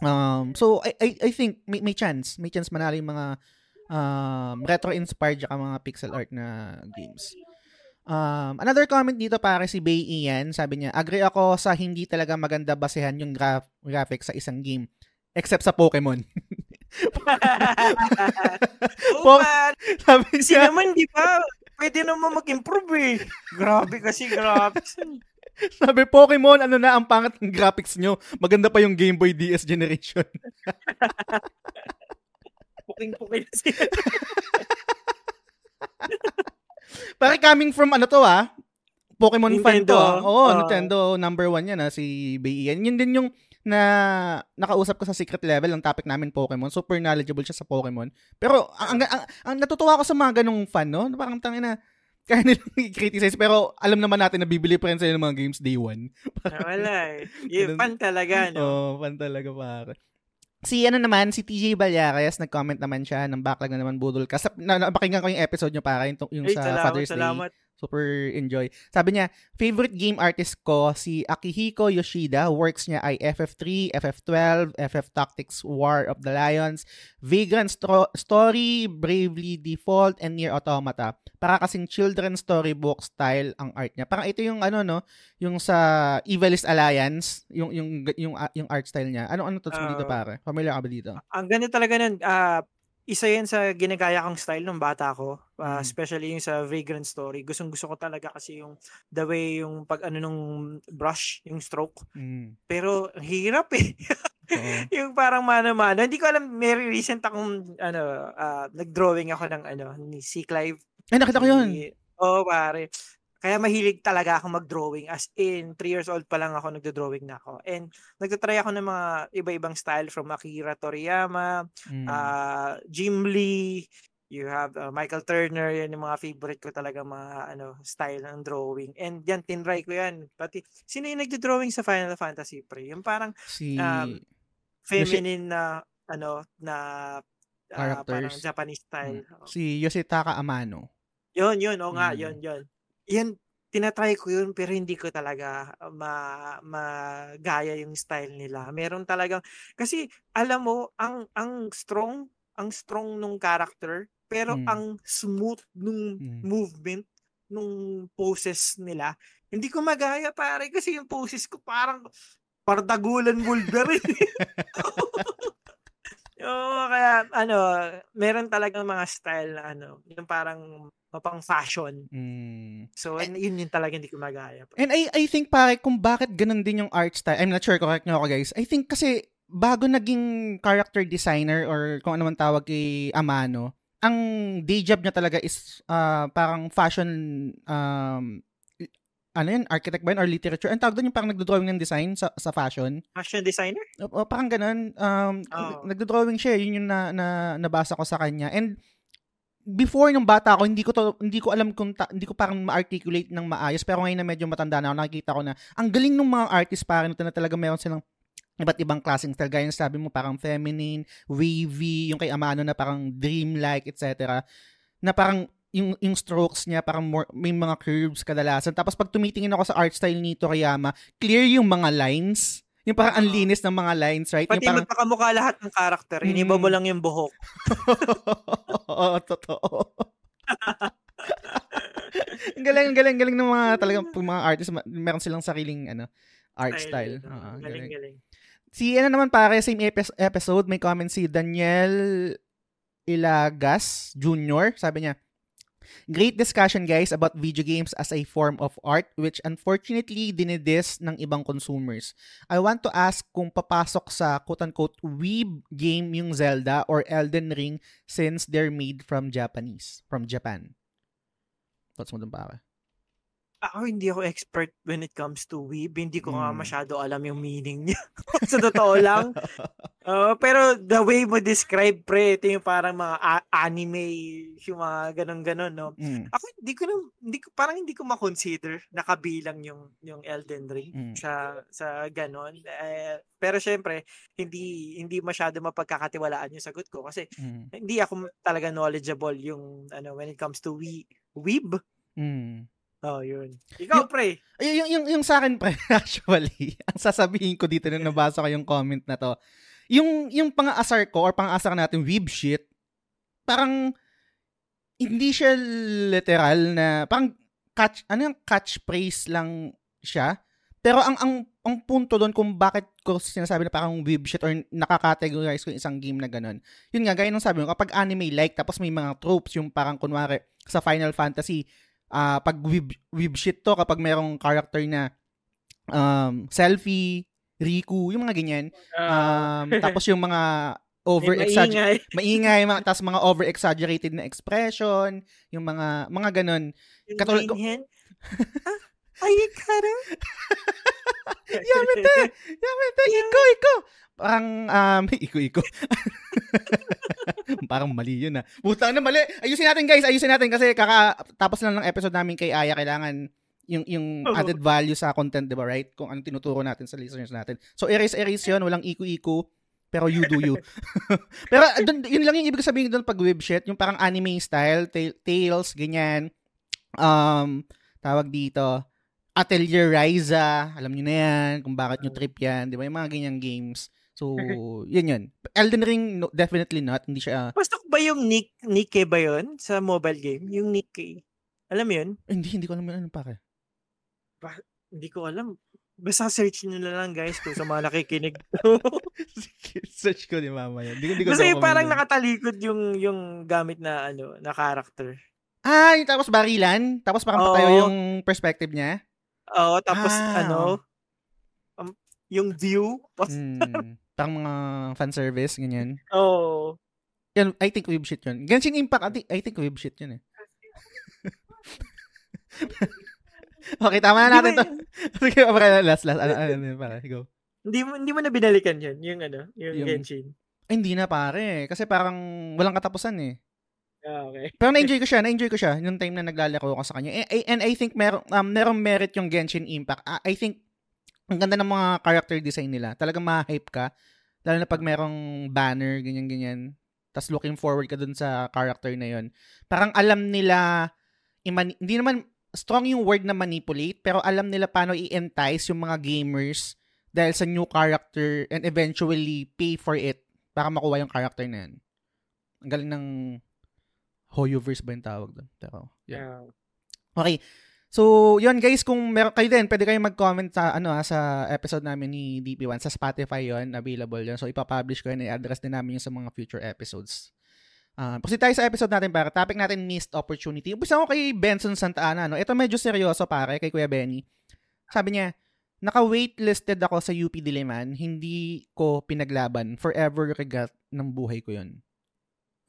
Um, so I, I, I think may, may chance, may chance manalo yung mga um, retro-inspired at mga pixel art na games. Um, another comment dito para si Bay Ian, sabi niya, agree ako sa hindi talaga maganda basehan yung graph, graphics sa isang game. Except sa Pokemon. oh, po- man. Sabi Kasi niya, naman, di ba? Pwede naman mag-improve eh. Grabe kasi graphics. Sabi, Pokemon, ano na ang pangat ng graphics nyo? Maganda pa yung Game Boy DS generation. Puking-puking na siya. Pare coming from ano to ah, Pokemon Nintendo. fan to. Ah. Oo, uh, Nintendo number one yan ah, si Bayan. Yun din yung na nakausap ko sa secret level ng topic namin Pokemon. Super knowledgeable siya sa Pokemon. Pero ang, ang, ang, ang natutuwa ako sa mga ganung fan, no? Parang tangin na, kaya nilang i-criticize pero alam naman natin na bibili pa rin sila ng mga games day one. Ah, wala eh. Yung fan talaga, no? Oo, oh, fan talaga pare. Si ano naman, si TJ Balyares, nag-comment naman siya ng backlog na naman budol ka. Sa, na, napakinggan ko yung episode nyo para yung, yung Ay, sa salamat, Father's salamat. Day. Super enjoy. Sabi niya, favorite game artist ko, si Akihiko Yoshida. Works niya ay FF3, FF12, FF Tactics War of the Lions, Vagrant Sto- Story, Bravely Default, and Nier Automata. Para kasing children's storybook style ang art niya. Parang ito yung ano no, yung sa Evilist Alliance, yung yung yung yung art style niya. Ano ano to uh, dito pare? Familiar ka ba dito? Ang ganda talaga nun, uh, isa yan sa ginagaya kong style nung bata ko, uh, mm. especially yung sa Vagrant Story. Gustong gusto ko talaga kasi yung the way yung pag ano nung brush, yung stroke. Mm. Pero ang hirap eh. yung parang mano-mano. Hindi ko alam, may recent akong ano, uh, nag-drawing ako ng ano, ni C. Clive. Ay, nakita ko yun. Oo, oh, pare. Kaya mahilig talaga ako mag-drawing. As in, 3 years old pa lang ako nagdo-drawing na ako. And nagtatry ako ng mga iba-ibang style from Akira Toriyama, Mm. uh, Jim Lee, you have uh, Michael Turner, yan yung mga favorite ko talaga mga ano style ng drawing. And yan, tinry ko yan. Pati, sino yung nagdo-drawing sa Final Fantasy pre? Yung parang si um, feminine na ano na ah, parang. Japanese style. si Yoshitaka Amano. Yun, yun. O nga, Mm. yun, yun. Yan, tinatry ko yun pero hindi ko talaga ma magaya yung style nila. Meron talagang kasi alam mo ang ang strong ang strong nung character pero Mm. ang smooth nung Mm. movement nung poses nila. Hindi ko magaya pare kasi yung poses ko parang pardagulan Wolverine. Oo, kaya ano, meron talagang mga style na ano, yung parang mapang fashion. Mm. So, yun yun talaga hindi ko magaya. And I I think pare kung bakit ganun din yung art style. I'm not sure correct nyo ako guys. I think kasi bago naging character designer or kung ano man tawag kay Amano, ang day job niya talaga is ah, parang fashion um ano yun, architect ba yun or literature? Ang tawag doon yung parang nagdo-drawing ng design sa, sa fashion. Fashion designer? O, o, parang ganun. Um, Oo. Nagdo-drawing siya. eh. Yun yung na, na, nabasa ko sa kanya. And before nung bata ako, hindi ko to, hindi ko alam kung ta- hindi ko parang ma-articulate ng maayos. Pero ngayon na medyo matanda na ako, nakikita ko na ang galing ng mga artist parang na talaga meron silang iba't ibang klaseng style. Gaya sabi mo, parang feminine, wavy, yung kay Amano na parang dreamlike, etc. Na parang yung, yung strokes niya, parang more, may mga curves kadalasan. Tapos pag tumitingin ako sa art style ni Toriyama, clear yung mga lines. Yung parang ang Oo. linis ng mga lines, right? Pati yung parang, magkakamukha lahat ng character. Iniba mo Mm. lang yung buhok. Oo, totoo. ang galing, ang galing, galing ng mga talagang pag mga artists, ma- meron silang sariling ano, art style. Oo, Oo, galing, galing. galing. Si ano naman pare, same epi- episode, may comment si Daniel Ilagas Jr. Sabi niya, Great discussion guys about video games as a form of art which unfortunately dinidis ng ibang consumers. I want to ask kung papasok sa quote-unquote weeb game yung Zelda or Elden Ring since they're made from Japanese, from Japan. Thoughts mo dun pare? Ako hindi ako expert when it comes to weeb. Hindi ko nga Mm. masyado alam yung meaning niya. sa totoo lang. Oo, pero the way mo describe, pre, ito yung parang mga a- anime, yung mga ganun-ganon, no? Mm. Ako hindi ko na, hindi ko parang hindi ko ma-consider na kabilang yung yung Elden Ring Mm. sa sa ganon. Eh, pero syempre, hindi hindi masyado mapagkakatiwalaan yung sagot ko kasi Mm. hindi ako talaga knowledgeable yung ano when it comes to we weeb. Mm. Oh, yun. Ikaw, Yung- pre. Ay, yung, yung, yung sa akin, pre, actually, ang sasabihin ko dito nung nabasa ko yung comment na to, yung, yung pang-aasar ko or pang-aasar natin, weeb shit, parang, hindi siya literal na, parang, catch, ano yung catchphrase lang siya. Pero ang, ang, ang punto doon kung bakit ko sinasabi na parang weeb shit or nakakategorize ko yung isang game na ganun, yun nga, gaya nung sabi mo, kapag anime-like, tapos may mga tropes, yung parang kunwari, sa Final Fantasy, ah pag weeb, weeb shit to kapag merong character na um, selfie, Riku, yung mga ganyan. Um, tapos yung mga over exaggerated maingay, mga, tapos mga over exaggerated na expression, yung mga mga ganun. katulad ko- Katulad Ay, kara. Yamete! Yamete! Iko, iko! Parang, um, iko, iko. Parang mali yun ah. Buta na mali. Ayusin natin guys, ayusin natin kasi kaka tapos lang ng episode namin kay Aya, kailangan yung yung Oo. added value sa content, 'di ba, right? Kung anong tinuturo natin sa listeners natin. So erase erase 'yun, walang iko-iko. Pero you do you. pero dun, yun lang yung ibig sabihin doon pag web shit, yung parang anime style, ta- tales, ganyan. Um, tawag dito, Atelier Ryza, alam niyo na yan, kung bakit nyo trip yan, di ba? Yung mga ganyang games. So, yun yun. Elden Ring, no, definitely not. Hindi siya, Pasok ba yung Nick, Nikke ba yun sa mobile game? Yung Nikke. Alam mo yun? eh, hindi, hindi ko alam yun, ano pare. Hindi ko alam. Basta search nyo na lang guys kung sa mga nakikinig. Search ko ni mama yan. Hindi, ko- hindi ko Kasi document parang yun. nakatalikod yung yung gamit na ano na character. Ah, yung tapos barilan? Tapos parang Oo. patayo yung perspective niya? Oo, tapos Ah, ano um, yung view. Hmm, parang mga fan service, ganyan. Oo. Yan, I think web shit yun. Genshin Impact, I think, I think web shit yun eh. okay, tama na natin to. Sige, para last, last. Ano, ano, ano, para, go. Hindi mo hindi mo na binalikan 'yun, yung ano, yung, Yung- Genshin. Ay, hindi na pare. Kasi parang walang katapusan eh. Ah, okay. Pero na-enjoy ko siya, na-enjoy ko siya yung time na naglalaro ako sa kanya. Eh, And I think meron um, merong merit yung Genshin Impact. Ah, I think ang ganda ng mga character design nila. Talagang ma-hype ka. Lalo na pag merong banner, ganyan-ganyan. Tapos looking forward ka dun sa character na yon. Parang alam nila, imani- hindi naman strong yung word na manipulate, pero alam nila paano i-entice yung mga gamers dahil sa new character and eventually pay for it para makuha yung character na yan. Ang galing ng Hoyoverse ba yung tawag doon? Pero, yeah. Okay. So, yun guys, kung meron kayo din, pwede kayong mag-comment sa ano ah, sa episode namin ni DP1 sa Spotify yon, available yon. So, ipapublish ko yun, i-address din namin yun sa mga future episodes. Uh, kasi tayo sa episode natin para topic natin missed opportunity. Umpisa ko kay Benson Santa Ana, no. Ito medyo seryoso pare kay Kuya Benny. Sabi niya, naka-waitlisted ako sa UP Diliman, hindi ko pinaglaban. Forever regret ng buhay ko yun.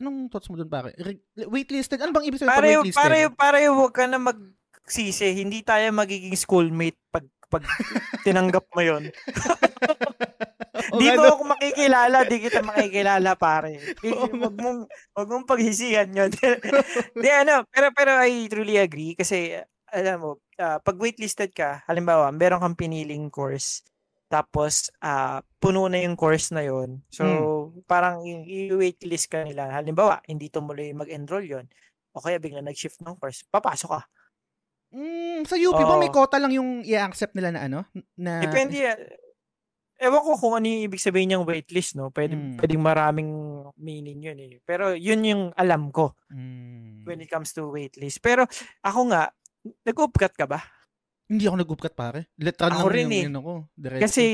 Anong thoughts mo dun pare? Re- waitlisted? Ano bang ibig sabihin Pare, pag waitlisted? pare, pare, huwag ka na magsisi. Hindi tayo magiging schoolmate pag pag tinanggap mo yon. Di mo ako makikilala, di kita makikilala, pare. Di, Oo nga. wag mong, wag mong paghisihan yun. di, ano, pero, pero I truly agree kasi, alam mo, ah, pag waitlisted ka, halimbawa, meron kang piniling course, tapos, ah, puno na yung course na yon So, Hmm. parang i-waitlist ka nila. Halimbawa, hindi tumuloy mag-enroll yon o kaya bigla nag-shift ng course, papasok ka. Mm, sa UP ba may Oo. quota lang yung i-accept nila na ano? Na, Depende. Ewan ko kung ano yung ibig sabihin niyang waitlist, no? Pwede, Mm. Pwedeng maraming meaning yun eh. Pero yun yung alam ko Mm. when it comes to waitlist. Pero ako nga, nag-upcut ka ba? Hindi ako nag-upcut pare. Letran Ako lang rin yung eh. yun ako. Diretso. Kasi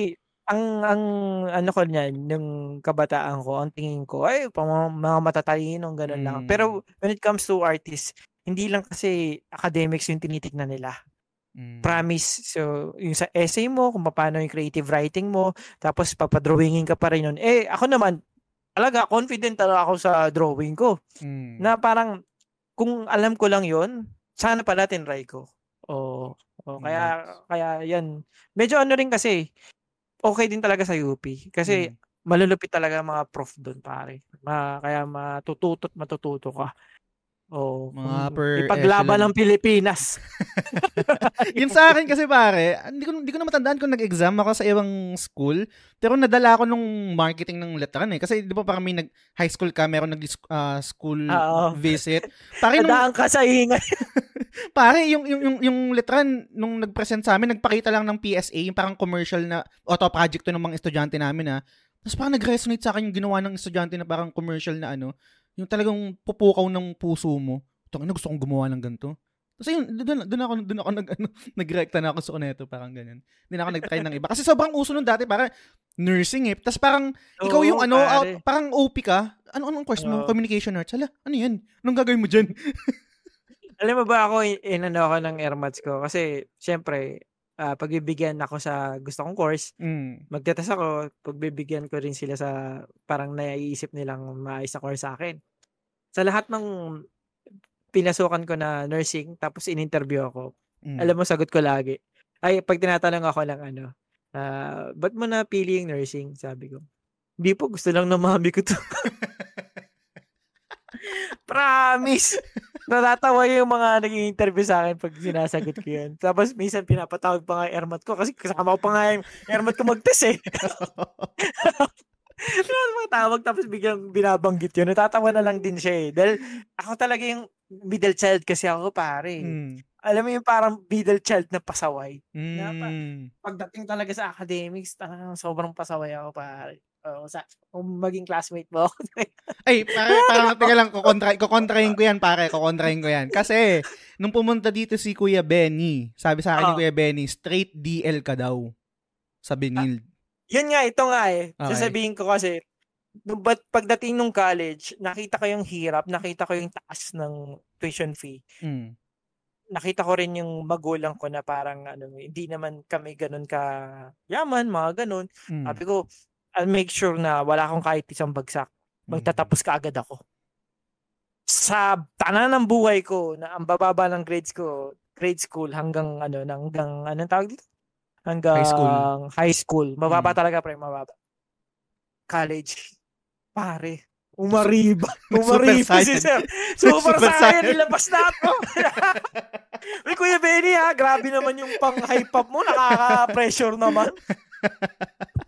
ang ang ano ko niyan, yung kabataan ko, ang tingin ko, ay, pang mga, matatalinong ganun lang. Mm. Pero when it comes to artists, hindi lang kasi academics yung tinitignan nila. Mm. Promise. So, yung sa essay mo, kung paano yung creative writing mo, tapos papadrawingin ka pa rin yun. Eh, ako naman, talaga, confident talaga ako sa drawing ko. Mm. Na parang, kung alam ko lang yon sana pala tinry ko. O, o kaya, kaya yan. Medyo ano rin kasi, okay din talaga sa UP. Kasi, Mm. malulupit talaga mga prof doon, pare. Ma, kaya matututo at matututo ka. O, Mga per ipaglaban ng Pilipinas. Yun sa akin kasi pare, hindi ko, hindi ko na matandaan kung nag-exam ako sa ibang school, pero nadala ako nung marketing ng letran eh. Kasi di ba parang may nag, high school ka, meron nag ah, school Oo. visit. Pare, nung, ka sa ingay. pare yung, yung, yung, yung letran, nung nag-present sa amin, nagpakita lang ng PSA, yung parang commercial na auto project to ng mga estudyante namin ha. Tapos parang nag-resonate sa akin yung ginawa ng estudyante na parang commercial na ano, yung talagang pupukaw ng puso mo. Ito, ano, gusto kong gumawa ng ganito. Tapos yun, doon, doon ako, doon ako nag, ano, nag-recta na ako sa Kuneto, parang ganyan. Hindi na ako nag-try ng iba. Kasi sobrang uso nun dati, parang nursing eh. Tapos parang, ikaw yung Oo, ano, out- parang OP ka. Ano, anong course mo? Oo. Communication arts. Hala, ano yan? Anong gagawin mo dyan? Alam mo ba ako, in- inano ako ng airmats ko? Kasi, syempre, ah, pagbibigyan ako sa gusto kong course, Mm. magtetest ako, pagbibigyan ko rin sila sa parang naiisip nilang maayos na course sa akin. Sa lahat ng pinasukan ko na nursing, tapos in-interview ako, Mm. alam mo, sagot ko lagi. Ay, pag tinatanong ako lang ano, ah, ba't mo napili yung nursing? Sabi ko, hindi po, gusto lang ng mami ko to. Promise! Natatawa yung mga naging interview sa akin pag sinasagot ko yun. Tapos minsan pinapatawag pa nga yung airmat ko kasi kasama ko pa nga yung airmat ko mag-test eh. Mga tawag tapos biglang binabanggit yun. Natatawa na lang din siya eh. Dahil ako talaga yung middle child kasi ako pare. Mm. Alam mo yung parang middle child na pasaway. pa- Mm. Pagdating talaga sa academics, talagang sobrang pasaway ako pare. Oo, sa, kung maging classmate mo. Ay, pare, parang teka lang, kukontra, kukontrahin ko yan, pare, kukontrahin ko yan. Kasi, nung pumunta dito si Kuya Benny, sabi sa akin ni Oh. Kuya Benny, straight DL ka daw sa Benil. Yun nga, ito nga eh. Okay. Sasabihin ko kasi, nung ba't pagdating nung college, nakita ko yung hirap, nakita ko yung taas ng tuition fee. Mm. Nakita ko rin yung magulang ko na parang ano, hindi naman kami ganun ka yaman, mga ganun. Mm. Sabi ko, I'll make sure na wala akong kahit isang bagsak. Magtatapos ka agad ako. Sa tanan ng buhay ko, na ang bababa ng grades ko, grade school hanggang ano, hanggang anong tawag dito? Hanggang High school. high school. Mababa Mm. talaga, pre, mababa. College. Pare, umariba. Umariba si. Sir. Super, Super Saiyan, nilabas na ako. Uy, Kuya Benny ha, grabe naman yung pang hype up mo, nakaka-pressure naman.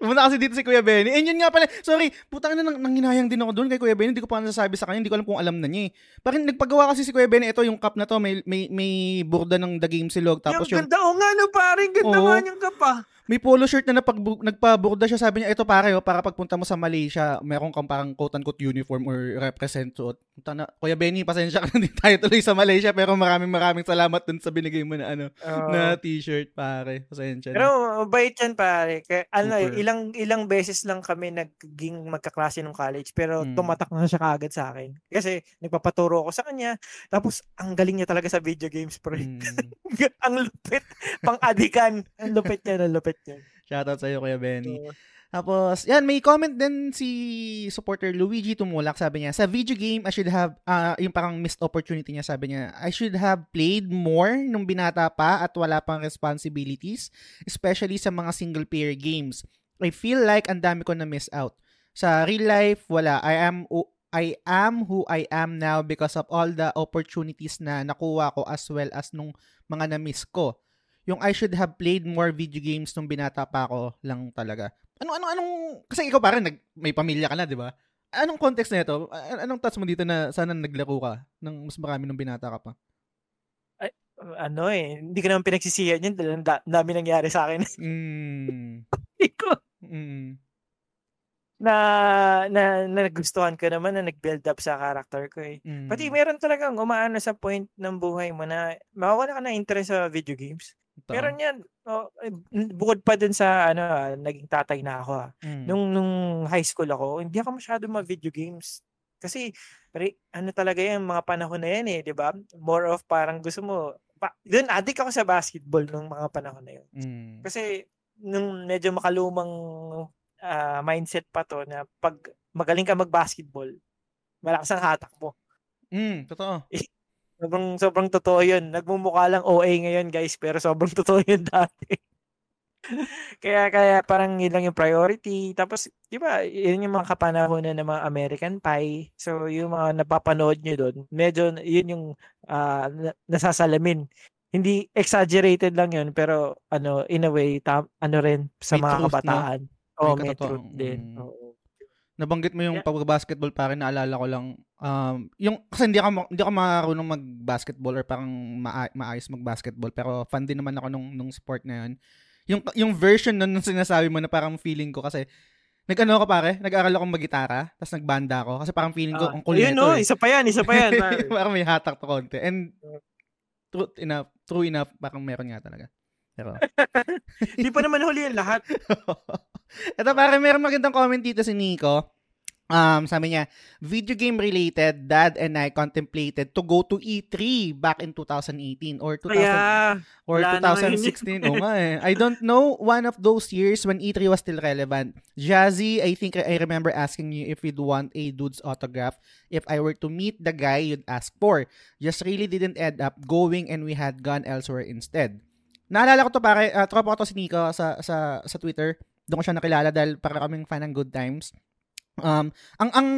Pumunta kasi dito si Kuya Benny. And yun nga pala, sorry, putang na nang, nanginayang din ako doon kay Kuya Benny. Hindi ko pa nasasabi sa kanya, hindi ko alam kung alam na niya eh. Parang nagpagawa kasi si Kuya Benny, ito yung cup na to, may, may, may burda ng The Game Silog. Tapos yung yung, ganda, o nga no, pare, ganda Oo. nga yung kapa. May polo shirt na napag, nagpaburda siya. Sabi niya, ito pare, oh, para pagpunta mo sa Malaysia, meron kang parang quote-unquote uniform or represent suot. Punta na, Kuya Benny, pasensya ka na, hindi tayo tuloy sa Malaysia, pero maraming maraming salamat dun sa binigay mo na ano, Oo. na t-shirt, pare. Pasensya Pero na. mabait yan pare. Kaya, ano, Super. ilang ilang beses lang kami naging magkaklase ng college pero Mm. tumatak na siya kaagad sa akin. Kasi nagpapaturo ako sa kanya. Tapos ang galing niya talaga sa video games, pre. Mm. ang lupit. Pang-adikan. Ang lupit niya, ang lupit Shoutout sa'yo, Kuya Benny. Tapos, yan, may comment din si supporter Luigi Tumulak. Sabi niya, sa video game, I should have, ah, yung parang missed opportunity niya, sabi niya, I should have played more nung binata pa at wala pang responsibilities, especially sa mga single-player games. I feel like ang dami ko na miss out. Sa real life, wala. I am, I am who I am now because of all the opportunities na nakuha ko as well as nung mga na-miss ko. Yung I should have played more video games nung binata pa ako lang talaga. Ano ano anong kasi ikaw parang nag may pamilya ka na, 'di ba? Anong context na ito? A- Anong touch mo dito na sana naglaro ka ng mas marami nung binata ka pa? ano eh, hindi ko naman pinagsisihan yun. dahil ang da- dami nangyari sa akin. Mm. Iko. mm. na, na, na nagustuhan ko naman na nag-build up sa character ko eh. mm. Pati meron talagang umaano sa point ng buhay mo na mawawala ka na interest sa video games. Ito. Meron yan. Oh, eh, bukod pa dun sa ano, ah, naging tatay na ako. ah. Mm. Nung nung high school ako, hindi ako masyado ma-video games. Kasi pre, ano talaga yung mga panahon na yan eh, 'di ba? More of parang gusto mo pa, dun addict ako sa basketball nung mga panahon na yun. Mm. Kasi nung medyo makalumang ah, mindset pa to na pag magaling ka mag-basketball, malakas ang hatak mo. Mm, totoo. Sobrang, sobrang totoo yun. Nagmumukha lang OA ngayon, guys, pero sobrang totoo yun dati. kaya, kaya parang yun lang yung priority. Tapos, di ba, yun yung mga kapanahonan ng mga American Pie. So, yung mga napapanood nyo doon, medyo yun yung na- nasasalamin. Hindi exaggerated lang yun, pero ano, in a way, tam, ano rin sa May mga kabataan. Oo, May may, truth din. Mm. Oo. Nabanggit mo yung Yeah. pag-basketball pare, naalala ko lang um yung kasi hindi ako hindi ako marunong mag-basketball or parang maa- maayos mag-basketball pero fan din naman ako nung nung sport na yun. Yung yung version nun nung sinasabi mo na parang feeling ko kasi nag-ano ako pare, nag-aral ako mag-gitara, tapos nagbanda ako kasi parang feeling ko Ah, ang ayun, nito. no, eh. isa pa yan, isa pa yan. parang may hatak to konti. And true enough, true enough, parang meron nga talaga. Pero Di pa naman huli yung lahat. Ito pare, meron magandang comment dito si Nico. Um, sabi niya, video game related, dad and I contemplated to go to E3 back in 2018 or 2000 Kaya, or wala na ngayon 2016. Oo nga eh. I don't know one of those years when E3 was still relevant. Jazzy, I think I remember asking you if you'd want a dude's autograph if I were to meet the guy you'd ask for. Just really didn't end up going and we had gone elsewhere instead. Naalala ko to pare, uh, tropa ko to si Nico sa, sa, sa Twitter. Doon ko siya nakilala dahil para kaming fan ng Good Times. Um, ang ang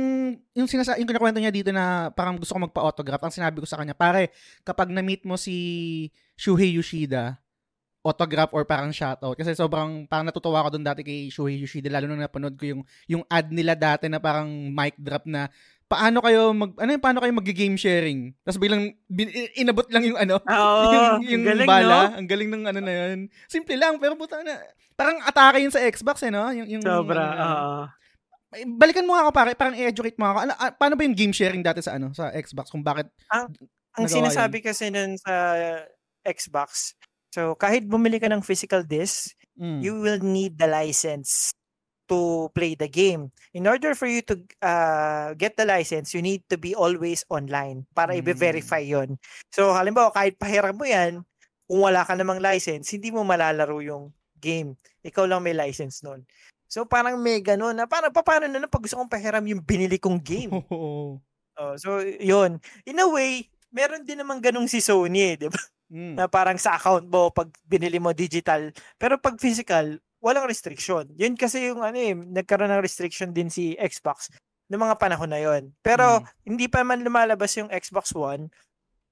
yung sinasa yung kinakwento niya dito na parang gusto ko magpa-autograph, ang sinabi ko sa kanya, pare, kapag na-meet mo si Shuhei Yoshida, autograph or parang shoutout kasi sobrang parang natutuwa ako doon dati kay Shuhei Yoshida lalo nung napanood ko yung yung ad nila dati na parang mic drop na paano kayo mag ano yung paano kayo mag-game sharing? Tapos biglang bin, inabot lang yung ano Oo, yung, yung ang galing, bala. no? ang galing ng ano na yun. Simple lang pero puta na parang atake yun sa Xbox eh no? Yung, yung Sobra, ano, eh, balikan mo nga ako pare, parang i-educate mo ako. Ano, ah, paano ba yung game sharing dati sa ano, sa Xbox? Kung bakit Ang nagawa sinasabi kasi nun sa Xbox, so kahit bumili ka ng physical disc, mm, you will need the license to play the game. In order for you to uh, get the license, you need to be always online para Mm. i-verify yon. So, halimbawa, kahit pahiram mo yan, kung wala ka namang license, hindi mo malalaro yung game. Ikaw lang may license nun. So, parang may ganun na, parang, paano na lang pag gusto kong pahiram yung binili kong game? Oh, so, yun. In a way, meron din naman ganung si Sony eh, di ba? Mm. Na parang sa account mo, pag binili mo digital. Pero pag physical, walang restriction. Yun kasi yung ano eh, nagkaroon ng restriction din si Xbox ng mga panahon na yon. Pero mm. hindi pa man lumalabas yung Xbox One,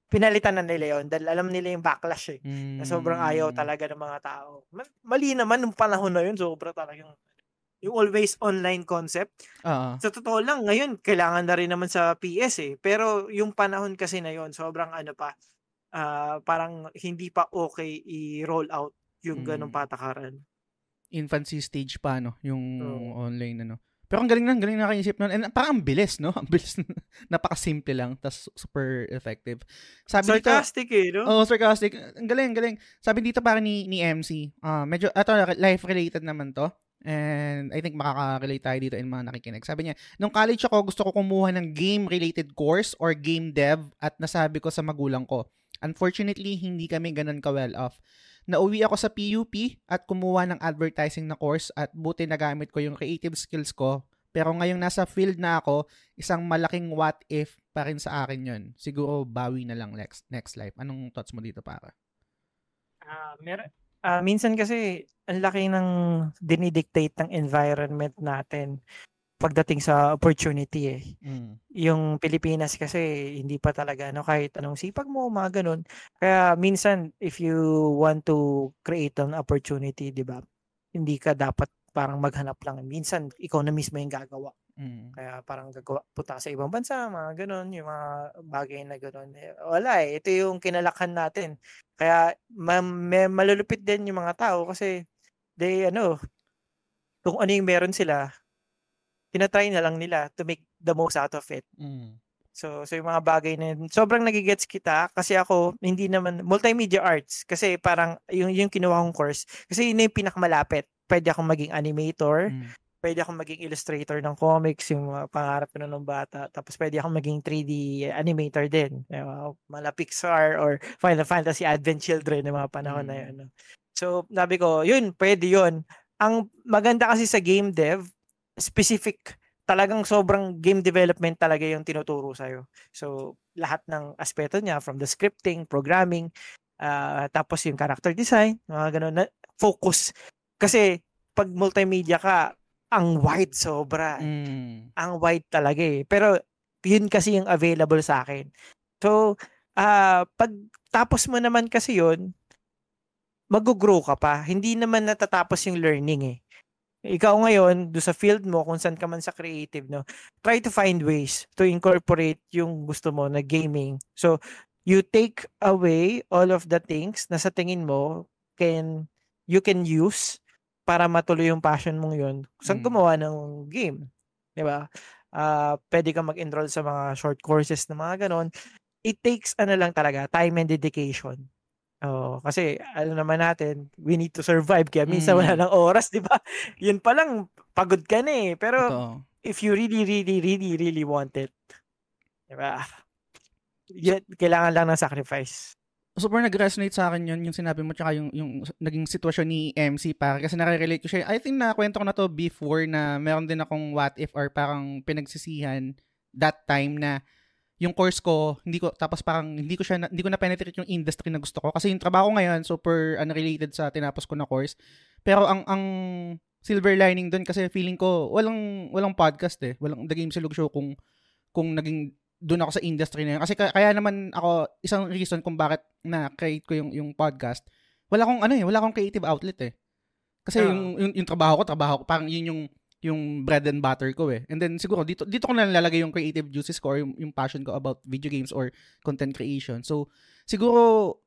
pinalitan na nila yon dahil alam nila yung backlash eh. Mm. Na sobrang ayaw hmm. talaga ng mga tao. Mali naman nung panahon na yun, sobra talagang yung always online concept. Uh-huh. Sa totoo lang, ngayon, kailangan na rin naman sa PS eh. Pero yung panahon kasi na yon sobrang ano pa, uh, parang hindi pa okay i-roll out yung ganong mm. patakaran. Infancy stage pa, no? Yung oh. online, ano? Pero ang galing na, galing na nakaisip nun. And parang ang bilis, no? Ang bilis. Napaka-simple lang, tas super effective. Sabi sarcastic dito, eh, no? Oo, oh, sarcastic. Ang galing, galing. Sabi dito para ni, ni MC, uh, medyo, ito, life-related naman to. And I think makaka-relate tayo dito in mga nakikinig. Sabi niya, nung college ako, gusto ko kumuha ng game-related course or game dev at nasabi ko sa magulang ko. Unfortunately, hindi kami ganun ka-well off. Nauwi ako sa PUP at kumuha ng advertising na course at buti nagamit ko yung creative skills ko. Pero ngayong nasa field na ako, isang malaking what if pa rin sa akin yun. Siguro bawi na lang next, next life. Anong thoughts mo dito para? Uh, mer- uh, minsan kasi ang laki ng dinidictate ng environment natin pagdating sa opportunity eh. Mm. Yung Pilipinas kasi hindi pa talaga no kahit anong sipag mo mga ganun. Kaya minsan if you want to create an opportunity, 'di ba? Hindi ka dapat parang maghanap lang. Minsan ikaw na mismo yung gagawa. Mm. Kaya parang gagawa puta sa ibang bansa, mga ganun, yung mga bagay na ganun. Eh, wala eh. Ito yung kinalakhan natin. Kaya ma- may malulupit din yung mga tao kasi they ano, kung ano yung meron sila, tinatry na lang nila to make the most out of it. Mm. So, so yung mga bagay na yun, sobrang nagigets kita kasi ako, hindi naman, multimedia arts, kasi parang yung, yung kinuha kong course, kasi yun yung pinakamalapit. Pwede akong maging animator, mm. pwede akong maging illustrator ng comics, yung mga pangarap ko na ng bata, tapos pwede akong maging 3D animator din. Uh, mala Pixar or Final Fantasy Advent Children ng mga panahon mm. na yun. No? So, sabi ko, yun, pwede yun. Ang maganda kasi sa game dev, specific, talagang sobrang game development talaga yung tinuturo sa'yo. So, lahat ng aspeto niya, from the scripting, programming, uh, tapos yung character design, mga ganun, na, focus. Kasi, pag multimedia ka, ang wide sobra. Mm. Ang wide talaga eh. Pero, yun kasi yung available sa akin. So, uh, pag tapos mo naman kasi yun, mag-grow ka pa. Hindi naman natatapos yung learning eh. Ikaw ngayon, do sa field mo, kung saan ka man sa creative, no, try to find ways to incorporate yung gusto mo na gaming. So, you take away all of the things na sa tingin mo can you can use para matuloy yung passion mong yun. Saan mm. gumawa ng game? 'Di ba? Uh, pwede kang mag-enroll sa mga short courses na mga ganon. It takes ano lang talaga, time and dedication. Oo, kasi ano naman natin, we need to survive kaya minsan wala Mm. ng oras, 'di ba? 'Yun pa lang pagod ka na eh. Pero Totoo. if you really really really really want it, 'di ba? Yun, kailangan lang ng sacrifice. Super nag-resonate sa akin yun, yung sinabi mo, tsaka yung, yung naging sitwasyon ni MC para kasi nare-relate ko siya. I think na kwento ko na to before na meron din akong what if or parang pinagsisihan that time na yung course ko, hindi ko tapos parang hindi ko siya hindi ko na penetrate yung industry na gusto ko kasi yung trabaho ko ngayon super unrelated sa tinapos ko na course. Pero ang ang silver lining doon kasi feeling ko walang walang podcast eh. Walang The Game Silog Show kung kung naging doon ako sa industry na yun. Kasi kaya, kaya naman ako isang reason kung bakit na create ko yung yung podcast. Wala akong ano eh, wala akong creative outlet eh. Kasi uh, yung, yung yung trabaho ko, trabaho ko parang yun yung yung bread and butter ko eh. And then siguro dito dito ko na lalagay yung creative juices ko or yung, yung passion ko about video games or content creation. So siguro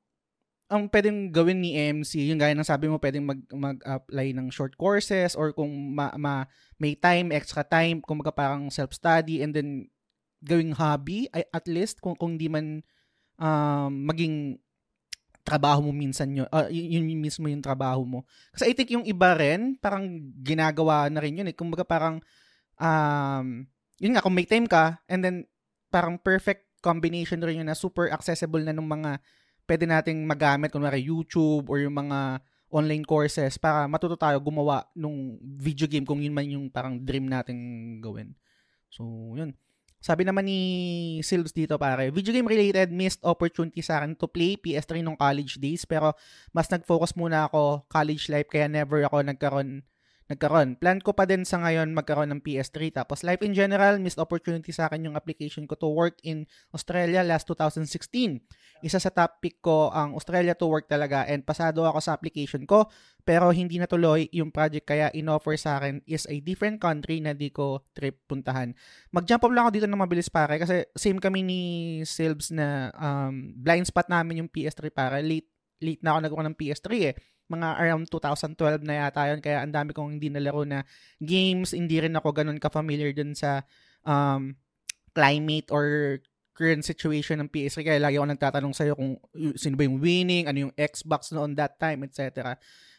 ang pwedeng gawin ni MC, yung gaya ng sabi mo, pwedeng mag, mag-apply ng short courses or kung ma, ma, may time, extra time, kung mga parang self-study and then gawing hobby, at least, kung, kung di man um, maging trabaho mo minsan yun, uh, yun, yun mismo yung trabaho mo. Kasi I think yung iba rin, parang ginagawa na rin yun eh. Kumbaga parang, um, yun nga, kung may time ka, and then parang perfect combination rin yun na super accessible na ng mga pwede nating magamit, kunwari YouTube or yung mga online courses para matuto tayo gumawa nung video game kung yun man yung parang dream nating gawin. So, yun. Sabi naman ni Silves dito pare, video game related missed opportunity sa akin to play PS3 nung college days pero mas nag-focus muna ako college life kaya never ako nagkaroon nagkaroon. Plan ko pa din sa ngayon magkaroon ng PS3. Tapos life in general, missed opportunity sa akin yung application ko to work in Australia last 2016. Isa sa topic ko ang Australia to work talaga and pasado ako sa application ko pero hindi natuloy yung project kaya inoffer sa akin is a different country na di ko trip puntahan. Mag-jump up lang ako dito ng mabilis pare kasi same kami ni Silbs na um, blind spot namin yung PS3 para late late na ako nagkaroon ng PS3 eh mga around 2012 na yata yun. Kaya ang dami kong hindi nalaro na games. Hindi rin ako ganun ka-familiar dun sa um, climate or current situation ng PS3. Kaya lagi ako nagtatanong sa'yo kung sino ba yung winning, ano yung Xbox noon that time, etc.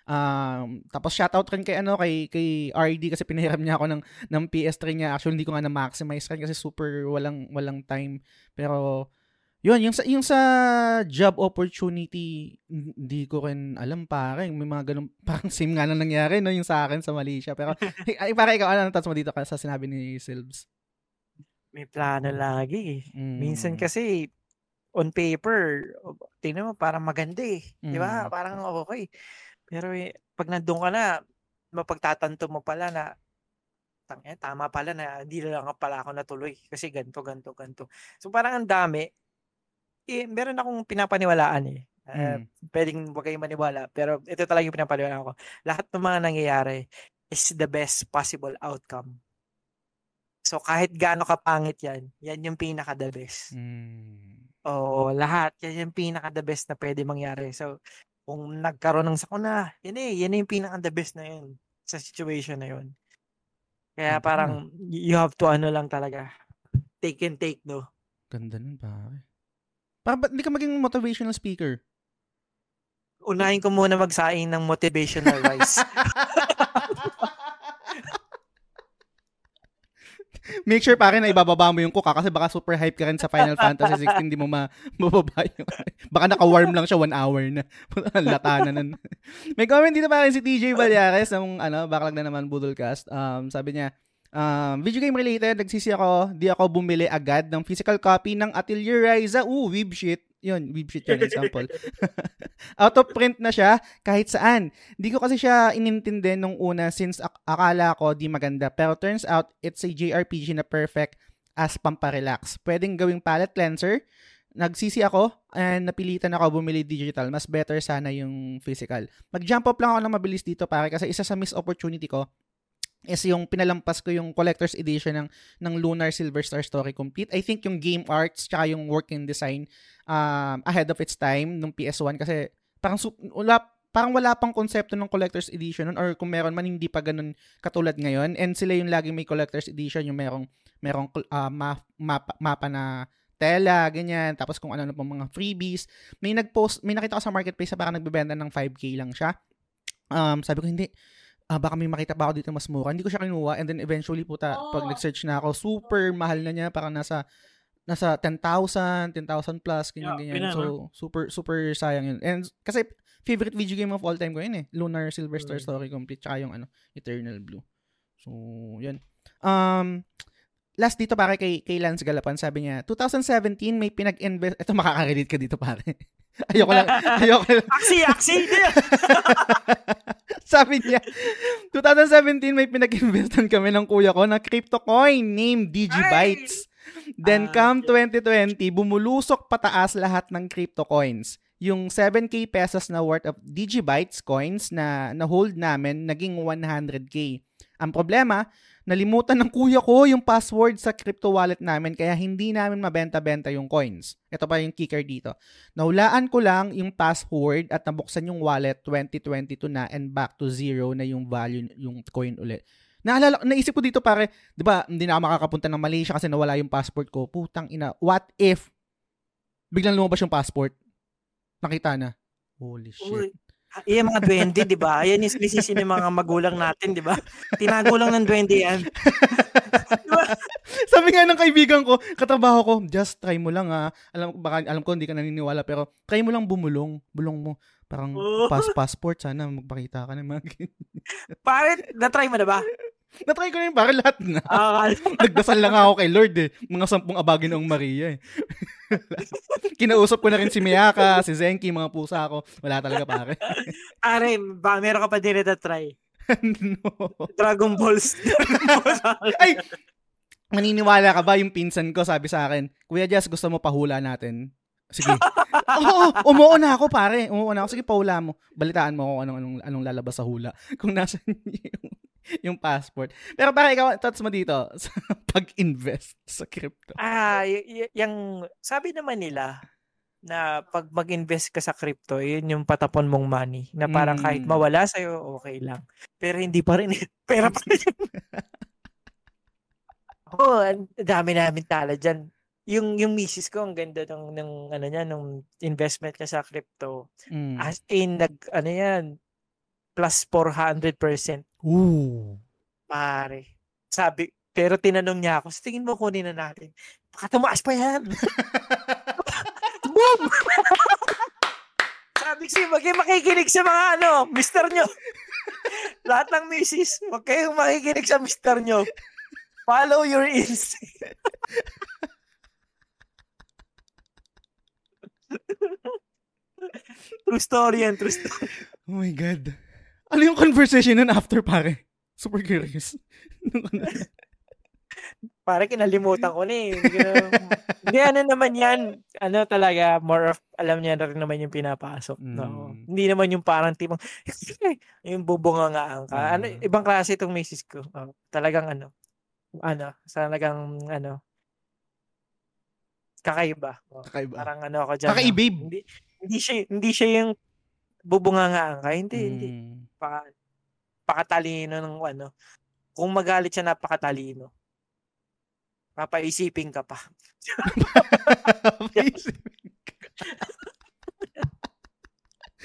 Um, tapos shoutout rin kay ano kay kay RD kasi pinahiram niya ako ng ng PS3 niya. Actually hindi ko nga na maximize rin kasi super walang walang time. Pero yun, yung sa, yung sa job opportunity, hindi ko rin alam pare. May mga ganun, parang same nga na nangyari, no, yung sa akin sa Malaysia. Pero, ay, para ikaw, ano natas mo dito sa sinabi ni Silves? May plano lagi. Mm. Minsan kasi, on paper, tingnan mo, parang maganda eh. Mm. Di ba? Mm. Parang okay. Pero eh, pag nandun ka na, mapagtatanto mo pala na tama pala na hindi lang pala ako natuloy kasi ganto ganto ganto. So parang ang dami eh, meron akong pinapaniwalaan eh. Uh, mm. Pwedeng wag kayong maniwala, pero ito talaga yung pinapaniwalaan ko. Lahat ng mga nangyayari is the best possible outcome. So, kahit gaano kapangit yan, yan yung pinaka-the best. Mm. Oo, lahat. Yan yung pinaka-the best na pwede mangyari. So, kung nagkaroon ng sakuna, yan eh, yan yung pinaka-the best na yun sa situation na yun. Kaya parang, you have to ano lang talaga. Take and take, no? Ganda nun, pare. Para ba't hindi ka maging motivational speaker? Unahin ko muna magsaing ng motivational rice. Make sure pare na ibababa mo yung kuka kasi baka super hype ka rin sa Final Fantasy 16 hindi mo ma mababa yung baka naka-warm lang siya one hour na latanan na. May comment dito pa rin si TJ Balyares ng ano, backlog na naman Budolcast. Um, sabi niya, Um, video game related, nagsisi ako, di ako bumili agad ng physical copy ng Atelier Ryza. Ooh, weeb shit. Yun, weeb shit yun, example. Out of print na siya, kahit saan. Di ko kasi siya inintindi nung una since ak- akala ko di maganda. Pero turns out, it's a JRPG na perfect as pamparelax. Pwedeng gawing palette cleanser. Nagsisi ako and napilitan ako bumili digital. Mas better sana yung physical. Mag-jump up lang ako ng mabilis dito pare kasi isa sa miss opportunity ko is yung pinalampas ko yung collector's edition ng ng Lunar Silver Star Story Complete. I think yung game arts tsaka yung working design um, ahead of its time nung PS1 kasi parang wala parang wala pang konsepto ng collector's edition nun or kung meron man hindi pa ganun katulad ngayon and sila yung laging may collector's edition yung merong merong uh, map, mapa, mapa na tela, ganyan. Tapos kung ano-ano pang mga freebies. May nag-post, may nakita ko sa marketplace na parang nagbebenta ng 5K lang siya. Um, sabi ko, hindi, ah, baka may makita pa ako dito mas mura. Hindi ko siya kinuha and then eventually puta, oh. pag nag-search na ako, super mahal na niya, parang nasa nasa 10,000, 10,000 plus, ganyan, yeah, ganyan. So, super, super sayang yun. And kasi, favorite video game of all time ko yun eh. Lunar Silver Star mm. Story Complete, tsaka yung ano, Eternal Blue. So, yun. Um, last dito pare kay, kay Lance Galapan, sabi niya, 2017 may pinag-invest, ito makaka-relate ka dito pare. ayoko lang, ayoko lang. aksi, aksi! Sabi niya, 2017 may pinag-investan kami ng kuya ko na crypto coin named Digibytes. Then uh, come 2020, bumulusok pataas lahat ng crypto coins. Yung 7k pesos na worth of Digibytes coins na na-hold namin naging 100k. Ang problema, Nalimutan ng kuya ko yung password sa crypto wallet namin kaya hindi namin mabenta-benta yung coins. Ito pa yung kicker dito. Nahulaan ko lang yung password at nabuksan yung wallet 2022 na and back to zero na yung value yung coin ulit. Naalala, naisip ko dito pare, 'di ba, hindi na ako makakapunta ng Malaysia kasi nawala yung passport ko. Putang ina, what if biglang lumabas yung passport? Nakita na. Holy shit. Uy, Iyan mga duwende, di ba? Ayan yung sinisisi ng mga magulang natin, di ba? Tinago lang ng duwende yan. diba? Sabi nga ng kaibigan ko, katrabaho ko, just try mo lang ha. Alam, baka, alam ko hindi ka naniniwala, pero try mo lang bumulong. Bulong mo. Parang oh. pass passport, sana magpakita ka ng mga Pare, na-try mo na ba? Natry ko na yung pare lahat na. Ah, Nagdasal lang ako kay Lord eh. Mga sampung abagin ng Maria eh. Kinausap ko na rin si Miyaka, si Zenki, mga pusa ko. Wala talaga pare. Are, ba, meron ka pa din na try. no. Dragon Balls. Ay! Maniniwala ka ba yung pinsan ko sabi sa akin, Kuya Jess, gusto mo pahula natin? Sige. Oo, umuo na ako pare. Umuo na ako. Sige, pahula mo. Balitaan mo kung anong, anong, anong lalabas sa hula. Kung nasa yung, yung passport. Pero pare, ikaw, thoughts mo dito sa pag-invest sa crypto. ah, y- y- yung, sabi naman nila, na pag mag-invest ka sa crypto, yun yung patapon mong money. Na parang kahit Mm. mawala sa'yo, okay lang. Pero hindi pa rin. Pera pa rin. Oo, ang dami namin tala dyan. Yung, yung misis ko, ang ganda ng, ng, ano niya, nung investment niya sa crypto. Mm. As in, nag, ano yan, plus 400%. Ooh. Pare. Sabi, pero tinanong niya ako, tingin mo kunin na natin. Baka tumaas pa yan. Boom! Sabi ko, wag kayong makikinig sa mga ano, mister nyo. Lahat ng misis, wag kayong makikinig sa mister nyo. Follow your instinct. true story yan, true story. Oh my God. Ano yung conversation nun after, pare? Super curious. Pare, kinalimutan ko na eh. Hindi, ano naman yan. Ano talaga, more of, alam niya na rin naman yung pinapasok. No? Mm. Hindi naman yung parang tipong, yung bubungangaan ka. Ano, Mm. ibang klase itong misis ko. Oh, talagang ano, ano, talagang ano, kakaiba. Oh, Kakaiba. parang ano ako dyan. no? Kakaibib. Hindi, hindi siya, hindi siya yung bubungangaan ka. Hindi, hindi. Mm. Paka, pakatalino ng ano. Kung magalit siya, napakatalino. Papaisipin ka pa.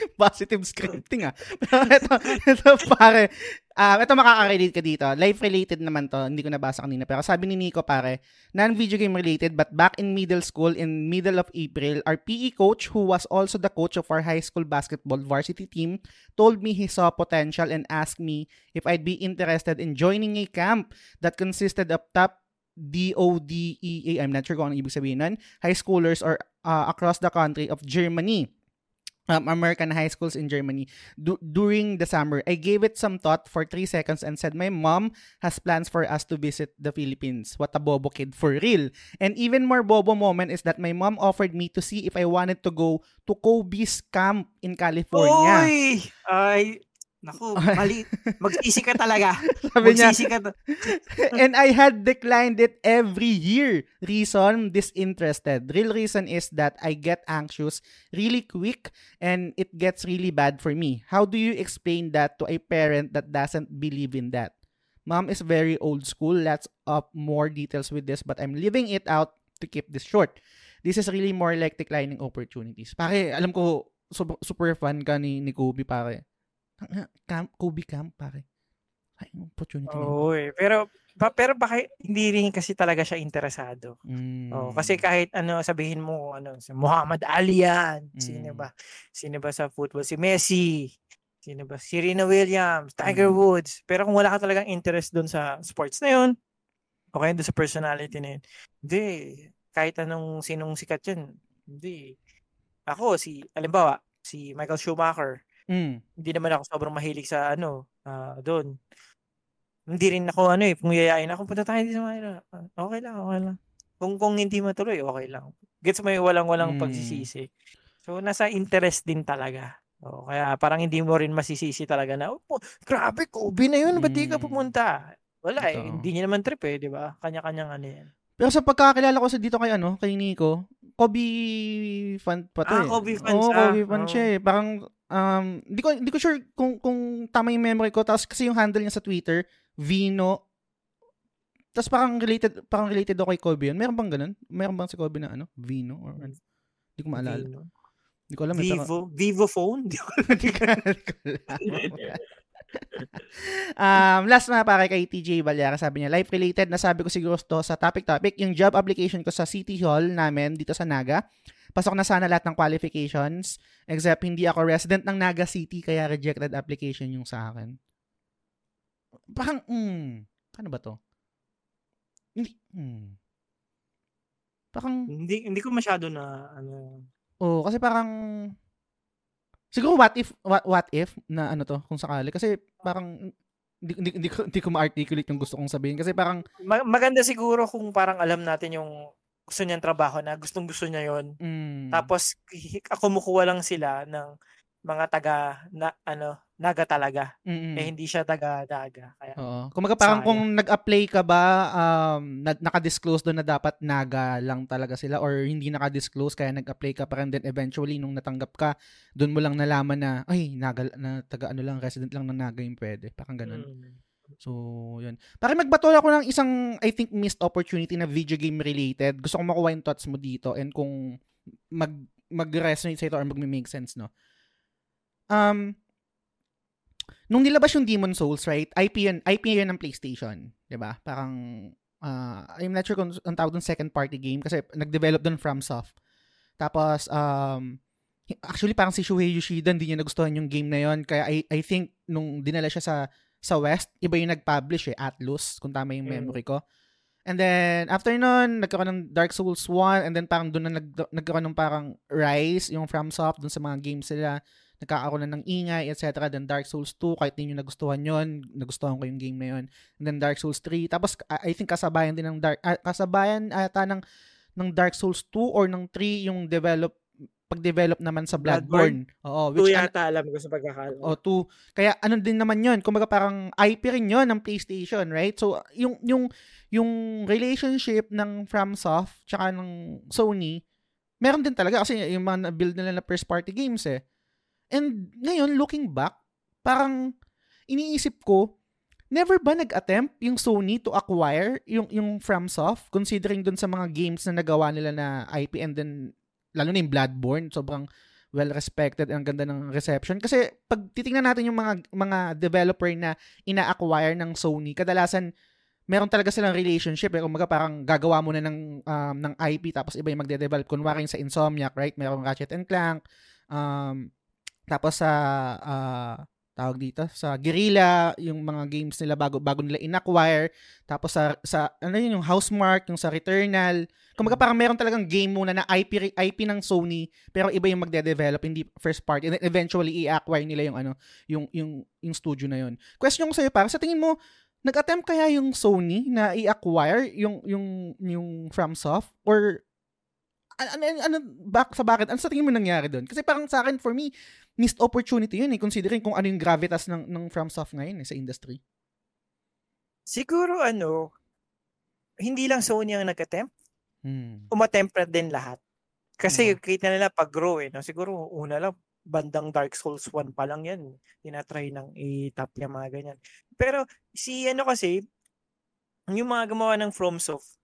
Positive scripting ah. Pero ito, ito pare, um, ito makaka-relate ka dito. Life-related naman to, hindi ko nabasa kanina. Pero sabi ni Nico pare, non-video game related, but back in middle school, in middle of April, our PE coach, who was also the coach of our high school basketball varsity team, told me he saw potential and asked me if I'd be interested in joining a camp that consisted of top DODEA, I'm not sure kung ano ibig sabihin nun, high schoolers or uh, across the country of Germany um, American high schools in Germany du- during the summer. I gave it some thought for three seconds and said, My mom has plans for us to visit the Philippines. What a bobo kid for real. And even more bobo moment is that my mom offered me to see if I wanted to go to Kobe's camp in California. Uy! Ay, naku, mali. Magsisi ka talaga. Sabi niya, Magsisi ka. ta- and I had declined it every year. Reason, disinterested. Real reason is that I get anxious really quick and it gets really bad for me. How do you explain that to a parent that doesn't believe in that? Mom is very old school. Let's up more details with this, but I'm leaving it out to keep this short. This is really more like declining opportunities. Pare, alam ko, super, super fan ka ni, ni Kobe, pare. Camp, Kobe Camp, pare. Ay, opportunity. Oo eh. Pero, ba, pero baka hindi rin kasi talaga siya interesado. Mm. Oh, kasi kahit ano sabihin mo ano si Muhammad Ali yan. Sino Mm. ba? Sino ba sa football si Messi? Sino ba? Serena Williams, Tiger Mm. Woods. Pero kung wala ka talagang interest doon sa sports na 'yon, okay doon sa personality na 'yun. Hindi kahit anong sinong sikat 'yun. Hindi. Ako si halimbawa si Michael Schumacher. Mm. Hindi naman ako sobrang mahilig sa ano, ah doon. Hindi rin ako ano eh, kung yayain ako, punta tayo dito sa Manila. Ah, Okay lang, okay lang. Kung kung hindi matuloy, okay lang. Gets mo yung walang-walang Mm. pagsisisi. So, nasa interest din talaga. O, kaya parang hindi mo rin masisisi talaga na, oh, grabe, Kobe na yun, ba't di ka Mm. pumunta? Wala eh, Totoo. hindi niya naman trip eh, di ba? Kanya-kanyang ano yan. Pero sa pagkakakilala ko sa dito kay ano, kay Nico, Kobe fan pa to Ah, eh. Kobe fan Oo, siya. Kobe fan Oo. siya eh. Parang, um, hindi ko, hindi ko sure kung, kung tama yung memory ko. Tapos kasi yung handle niya sa Twitter, Vino. Tapos parang related, parang related ako kay Kobe yun. Meron bang ganun? Meron bang si Kobe na ano? Vino? Or ano? Hindi ko maalala. Vino. Hindi ko alam. eh, pero- Vivo, Vivo phone? Di ko Hindi ko alam. um, last na para kay TJ Valyara, sabi niya, life related, nasabi ko siguro to sa topic topic, yung job application ko sa City Hall namin dito sa Naga. Pasok na sana lahat ng qualifications, except hindi ako resident ng Naga City, kaya rejected application yung sa akin. Parang, mm, paano ba to? Hindi, hmm. Parang, Hindi hindi ko masyado na ano. oh, kasi parang, siguro what if, what, what if, na ano to, kung sakali. Kasi parang, hindi, hindi, hindi, ko, hindi ko ma-articulate yung gusto kong sabihin. Kasi parang, Ma- maganda siguro kung parang alam natin yung gusto niyang trabaho na gustong gusto niya yon. mm, Tapos kumukuha lang sila ng mga taga na ano naga talaga. mm, Eh hindi siya taga naga. Kaya Oo. Kumaga parang Sayang. kung nag-apply ka ba, um, na, naka-disclose doon na dapat naga lang talaga sila or hindi naka-disclose kaya nag-apply ka pa rin then eventually nung natanggap ka, doon mo lang nalaman na, ay, naga, na taga ano lang, resident lang ng naga yung pwede. Parang ganun. Mm. So, yun. Para magbatol ako ng isang, I think, missed opportunity na video game related. Gusto ko makuha yung thoughts mo dito and kung mag, mag-resonate sa ito or mag-make sense, no? Um, nung nilabas yung Demon Souls, right? IP yun, IP yun ng PlayStation. ba Parang, uh, I'm not sure kung ang tawag second party game kasi nag-develop doon FromSoft. Tapos, um, actually parang si Shuhei Yoshida hindi niya nagustuhan yung game na yon kaya I, I think nung dinala siya sa sa West, iba yung nag-publish eh, Atlus, kung tama yung Mm. memory ko. And then, after nun, nagkaroon ng Dark Souls 1, and then parang doon na nag, nagkaroon ng parang Rise, yung FromSoft, doon sa mga games sila, nagkakaroon na ng ingay, etc. Then Dark Souls 2, kahit hindi nyo nagustuhan yon nagustuhan ko yung game na yon And then Dark Souls 3, tapos I I think kasabayan din ng Dark, ah, kasabayan ata ng, ng Dark Souls 2 or ng 3 yung develop, pag-develop naman sa Bloodborne. Oo, Two which an- yata alam ko sa pagkakala. o two. Kaya ano din naman 'yon, kumbaga parang IP rin 'yon ng PlayStation, right? So yung yung yung relationship ng FromSoft tsaka ng Sony, meron din talaga kasi yung mga na-build nila na first party games eh. And ngayon looking back, parang iniisip ko, never ba nag-attempt yung Sony to acquire yung yung FromSoft considering dun sa mga games na nagawa nila na IP and then lalo na yung Bloodborne, sobrang well respected ang ganda ng reception. Kasi pag titingnan natin yung mga mga developer na ina-acquire ng Sony kadalasan meron talaga silang relationship. Eh kumaga parang gagawa mo na ng um, ng IP tapos iba yung magde-develop. Kunwari sa Insomniac right? Merong Ratchet and Clank. Um, tapos sa ah, tawag dito sa Guerrilla yung mga games nila bago bago nila inacquire. Tapos sa sa ano yun yung Housemark yung sa Returnal. Kumaga parang meron talagang game muna na IP IP ng Sony pero iba yung magde-develop hindi first party. And eventually i-acquire nila yung ano yung yung yung studio na yun. Question ko sa iyo para sa tingin mo nag-attempt kaya yung Sony na i-acquire yung yung yung FromSoft? Or ano, ano, ano bak, sa bakit? Ano sa tingin mo nangyari doon? Kasi parang sa akin, for me, missed opportunity yun eh, considering kung ano yung gravitas ng, ng FromSoft ngayon eh, sa industry. Siguro ano, hindi lang Sony ang nag-attempt, Hmm. umattempt din lahat. Kasi Mm. kita nila pag-grow eh. No? Siguro una lang, bandang Dark Souls 1 pa lang yan. Tinatry ng i-top yung mga ganyan. Pero si ano kasi, yung mga gumawa ng FromSoft,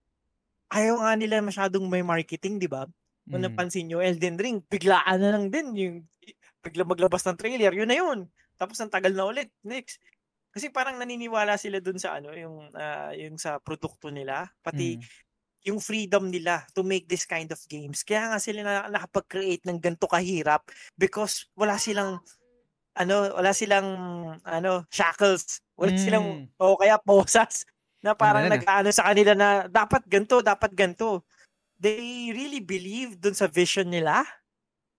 ayaw nga nila masyadong may marketing, di ba? Kung Mm. napansin nyo, Elden Ring, biglaan na lang din. Yung, bigla maglabas ng trailer, yun na yun. Tapos ang tagal na ulit. Next. Kasi parang naniniwala sila dun sa ano, yung, ah, yung sa produkto nila. Pati Mm. yung freedom nila to make this kind of games. Kaya nga sila na, nakapag-create ng ganito kahirap because wala silang ano, wala silang ano, shackles. Wala Mm. silang o kaya posas na parang Ano nag-ano sa kanila na dapat ganto, dapat ganto. They really believe dun sa vision nila.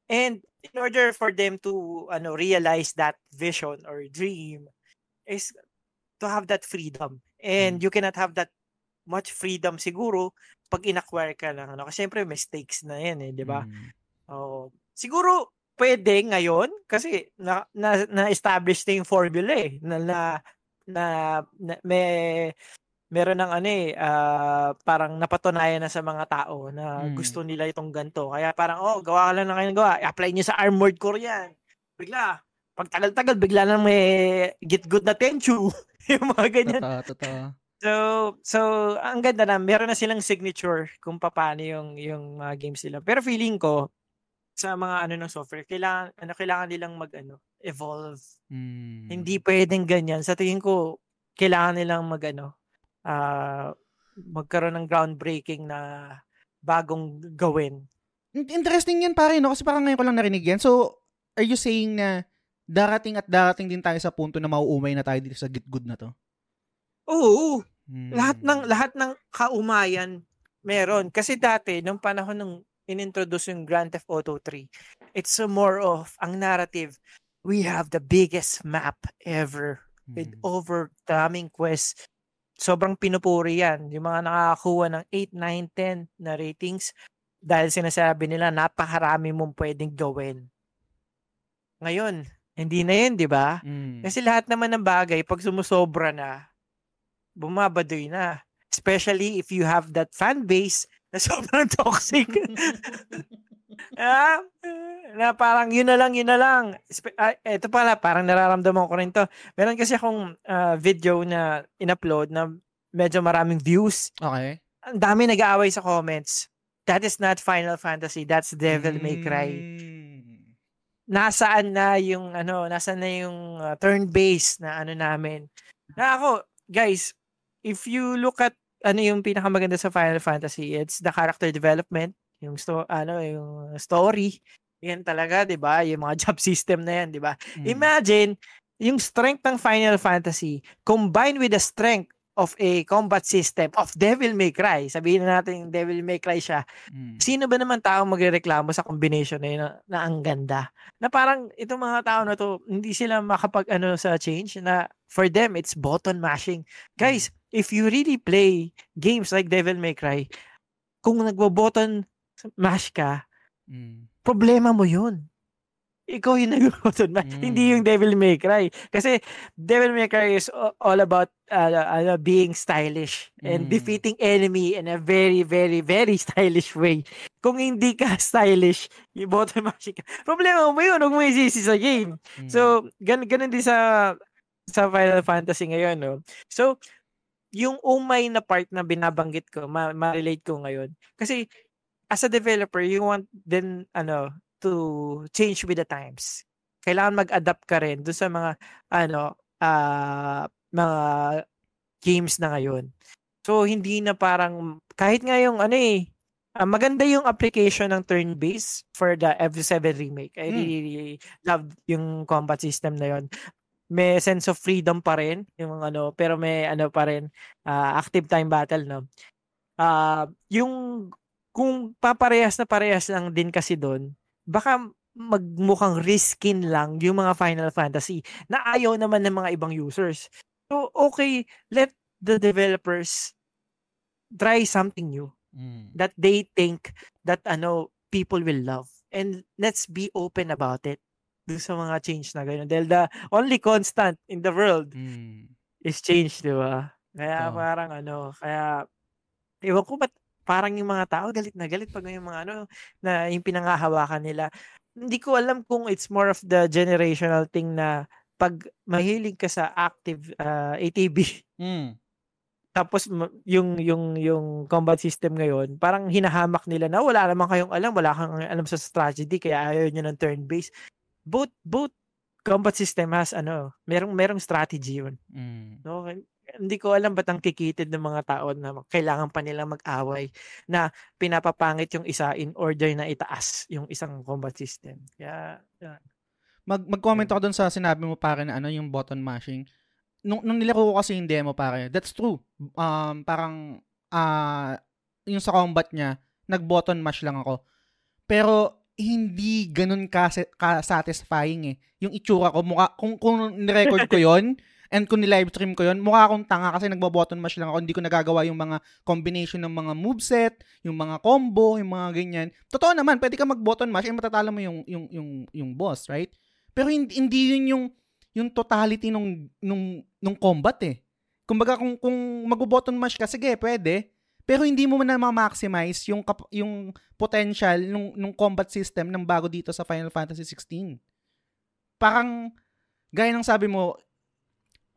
And in order for them to ano realize that vision or dream is to have that freedom. And Mm. you cannot have that much freedom siguro pag in-acquire ka ng ano. Kasi syempre, mistakes na yan eh, di ba? Mm. Oo. Siguro, pwede ngayon kasi na, na, na-establish na yung formula eh. Na, na, na, na may, meron ng ano eh, ah, parang napatunayan na sa mga tao na Mm. gusto nila itong ganto. Kaya parang, oh, gawa ka lang na kayo ng gawa. I-apply nyo sa Armored Core yan. Bigla, pag tagal-tagal, bigla na may get good na Tenchu. yung mga ganyan. Totoo, totoo. So, so ang ganda na, meron na silang signature kung paano yung yung mga games nila. Pero feeling ko sa mga ano ng software, kailangan ano kailangan nilang mag ano, evolve. Mm. Hindi pwedeng ganyan. Sa tingin ko, kailangan nilang mag ano, ah magkaroon ng groundbreaking na bagong gawin. In- Interesting yan pare, no? Kasi parang ngayon ko lang narinig yan. So, are you saying na darating at darating din tayo sa punto na mauumay na tayo dito sa Gitgood na to? Oo, Hmm. Lahat ng lahat ng kaumayan meron kasi dati nung panahon nung inintroduce yung Grand Theft Auto 3, it's more of ang narrative we have the biggest map ever with mm. over daming quest. Sobrang pinupuri yan. Yung mga nakakakuha ng 8, 9, 10 na ratings dahil sinasabi nila napakarami mong pwedeng gawin. Ngayon, hindi na yun, di ba? Mm. Kasi lahat naman ng bagay, pag sumusobra na, bumabadoy na. Especially if you have that fan base na sobrang toxic. ah, na parang yun na lang, yun na lang. Uh, ito pala, parang nararamdaman ko rin to. Meron kasi akong uh, video na in-upload na medyo maraming views. Okay. Ang dami nag-aaway sa comments. That is not Final Fantasy. That's Devil May Cry. Mm. Nasaan na yung ano, nasaan na yung uh, turn-based na ano namin. Na ako, guys, if you look at ano yung pinakamaganda sa Final Fantasy, it's the character development, yung sto ano, yung story. Yan talaga, 'di ba? Yung mga job system na yan, 'di ba? Mm. Imagine yung strength ng Final Fantasy combined with the strength of a combat system of Devil May Cry. Sabihin na natin Devil May Cry siya. Mm. Sino ba naman tao magrereklamo sa combination na yun na, na ang ganda? Na parang itong mga tao na to, hindi sila makapag ano sa change na for them it's button mashing. Guys, mm. if you really play games like Devil May Cry, kung nagbo-button mash ka, mm. problema mo yun ikaw yung nag-button mash, mm. hindi yung Devil May Cry. Kasi Devil May Cry is all about uh, uh, being stylish and mm. defeating enemy in a very, very, very stylish way. Kung hindi ka stylish, yung button mash ka. Problema mo yun, huwag mo isisi sa game. Mm. So, gan ganun din sa sa Final Fantasy ngayon, no? So, yung umay na part na binabanggit ko, ma- ma-relate ko ngayon. Kasi, as a developer, you want then, ano, to change with the times. Kailangan mag-adapt ka rin doon sa mga ano uh, mga games na ngayon. So hindi na parang kahit nga yung ano eh uh, maganda yung application ng turn-based for the FF7 remake. I really, hmm. really love yung combat system na yon. May sense of freedom pa rin yung ano pero may ano pa rin uh, active time battle no. Uh, yung kung paparehas na parehas lang din kasi doon, baka magmukhang riskin lang yung mga Final Fantasy na ayaw naman ng mga ibang users. So, okay, let the developers try something new mm. that they think that ano people will love. And let's be open about it dun sa mga change na gano'n. Dahil the only constant in the world mm. is change, di ba? Kaya oh. parang ano, kaya ewan ko ba't parang yung mga tao galit na galit pag yung mga ano na yung pinangahawakan nila. Hindi ko alam kung it's more of the generational thing na pag mahilig ka sa active uh, ATB. Mm. Tapos yung yung yung combat system ngayon, parang hinahamak nila na wala naman kayong alam, wala kang alam sa strategy kaya ayaw niyo ng turn based. Both both combat system has ano, merong merong strategy 'yun. Mm. No, hindi ko alam ba't ang kikitid ng mga tao na kailangan pa nilang mag-away na pinapapangit yung isa in order na itaas yung isang combat system. Kaya, yeah. Mag, mag-comment ako dun sa sinabi mo pare na ano yung button mashing. Nung, nung nilaro ko kasi yung demo pare, that's true. Um, parang, uh, yung sa combat niya, nag-button mash lang ako. Pero, hindi ganun ka, ka satisfying eh. Yung itsura ko, mukha, kung, kung nirecord ko yon And kung ni-live stream ko yon mukha akong tanga kasi nagbo-button mash lang ako. Hindi ko nagagawa yung mga combination ng mga moveset, yung mga combo, yung mga ganyan. Totoo naman, pwede ka mag-button mash and matatalo mo yung, yung, yung, yung boss, right? Pero hindi, hindi yun yung, yung totality nung, nung, nung combat eh. Kumbaga kung, kung mag-button mash ka, sige, pwede. Pero hindi mo na ma-maximize yung, yung potential nung, nung combat system ng bago dito sa Final Fantasy 16. Parang, gaya ng sabi mo,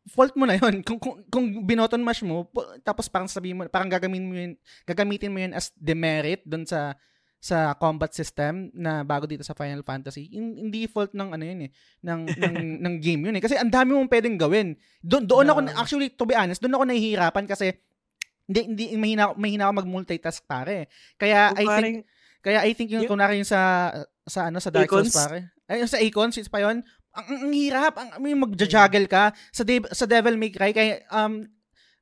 fault mo na yon kung, kung, kung binoton mash mo tapos parang sabihin mo parang gagamitin mo yun gagamitin mo yun as demerit doon sa sa combat system na bago dito sa Final Fantasy hindi fault ng ano yun eh ng ng, ng game yun eh. Kasi ang dami mong pwedeng gawin. Doon doon no. ako actually to be honest doon ako nahihirapan kasi hindi hindi mahina mahina ako mag-multitask pare. Kaya kung I think kaya I think yung, yung kunwari yung sa sa ano sa Dark Souls pare. Ay sa Icons pa yon ang, ang, ang hirap, ang, may magja-juggle ka sa, de- sa Devil May Cry kaya um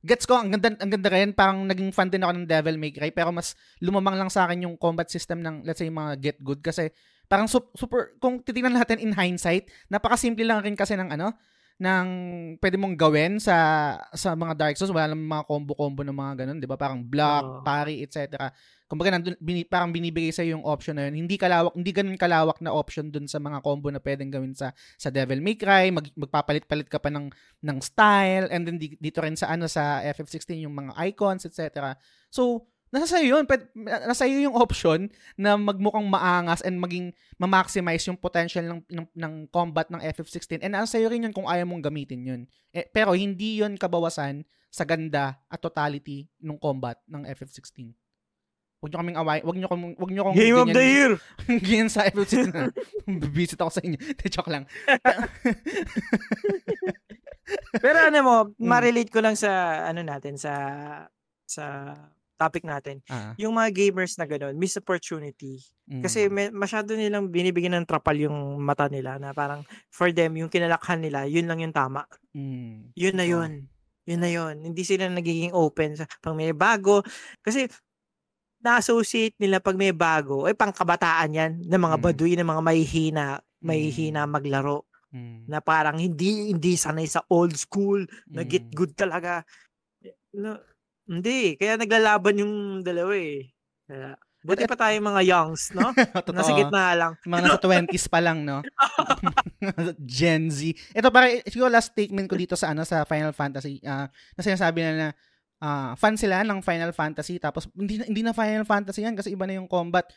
gets ko, ang ganda, ang ganda rin, parang naging fan din ako ng Devil May Cry, pero mas lumamang lang sa akin yung combat system ng, let's say, mga Get Good, kasi parang super, super kung titingnan natin in hindsight, napakasimple lang rin kasi ng ano, ng pwede mong gawin sa sa mga Dark Souls, wala lang mga combo-combo ng mga ganun, 'di ba? Parang block, oh. parry, etc. Kumbaga nandun, bini, parang binibigay sa yung option na yun. Hindi kalawak, hindi ganun kalawak na option dun sa mga combo na pwedeng gawin sa sa Devil May Cry, mag, magpapalit-palit ka pa ng ng style and then dito rin sa ano sa FF16 yung mga icons, etc. So, nasa sa'yo yun. Nasa iyo yung option na magmukhang maangas and maging ma-maximize yung potential ng, ng, ng combat ng FF16. And nasa iyo rin yun kung ayaw mong gamitin yun. Eh, pero hindi yun kabawasan sa ganda at totality ng combat ng FF16. Huwag nyo kaming away. Huwag nyo, kong, huwag nyo kong... Game ganyan, of the year! ganyan sa FF16. Visit ako sa inyo. De, joke lang. Pero ano mo, hmm. ma-relate ko lang sa ano natin, sa sa topic natin, uh-huh. yung mga gamers na gano'n, miss opportunity. Mm. Kasi may, masyado nilang binibigyan ng trapal yung mata nila na parang for them, yung kinalakhan nila, yun lang yung tama. Mm. Yun na yun. Oh. Yun na yun. Hindi sila nagiging open sa pag may bago. Kasi na-associate nila pag may bago, ay pangkabataan yan, ng mga mm. baduy, ng mga mahihina, mahihina mm. maglaro. Mm. Na parang hindi hindi sanay sa old school, na get mm. good talaga. No, hindi, kaya naglalaban yung dalawa eh. Kaya, buti pa tayo mga youngs, no? Nasa gitna lang. Mga nasa 20s pa lang, no? Gen Z. Ito para siguro last statement ko dito sa ano sa Final Fantasy. Uh, na sinasabi na na uh, fan sila ng Final Fantasy tapos hindi na, hindi na Final Fantasy yan kasi iba na yung combat.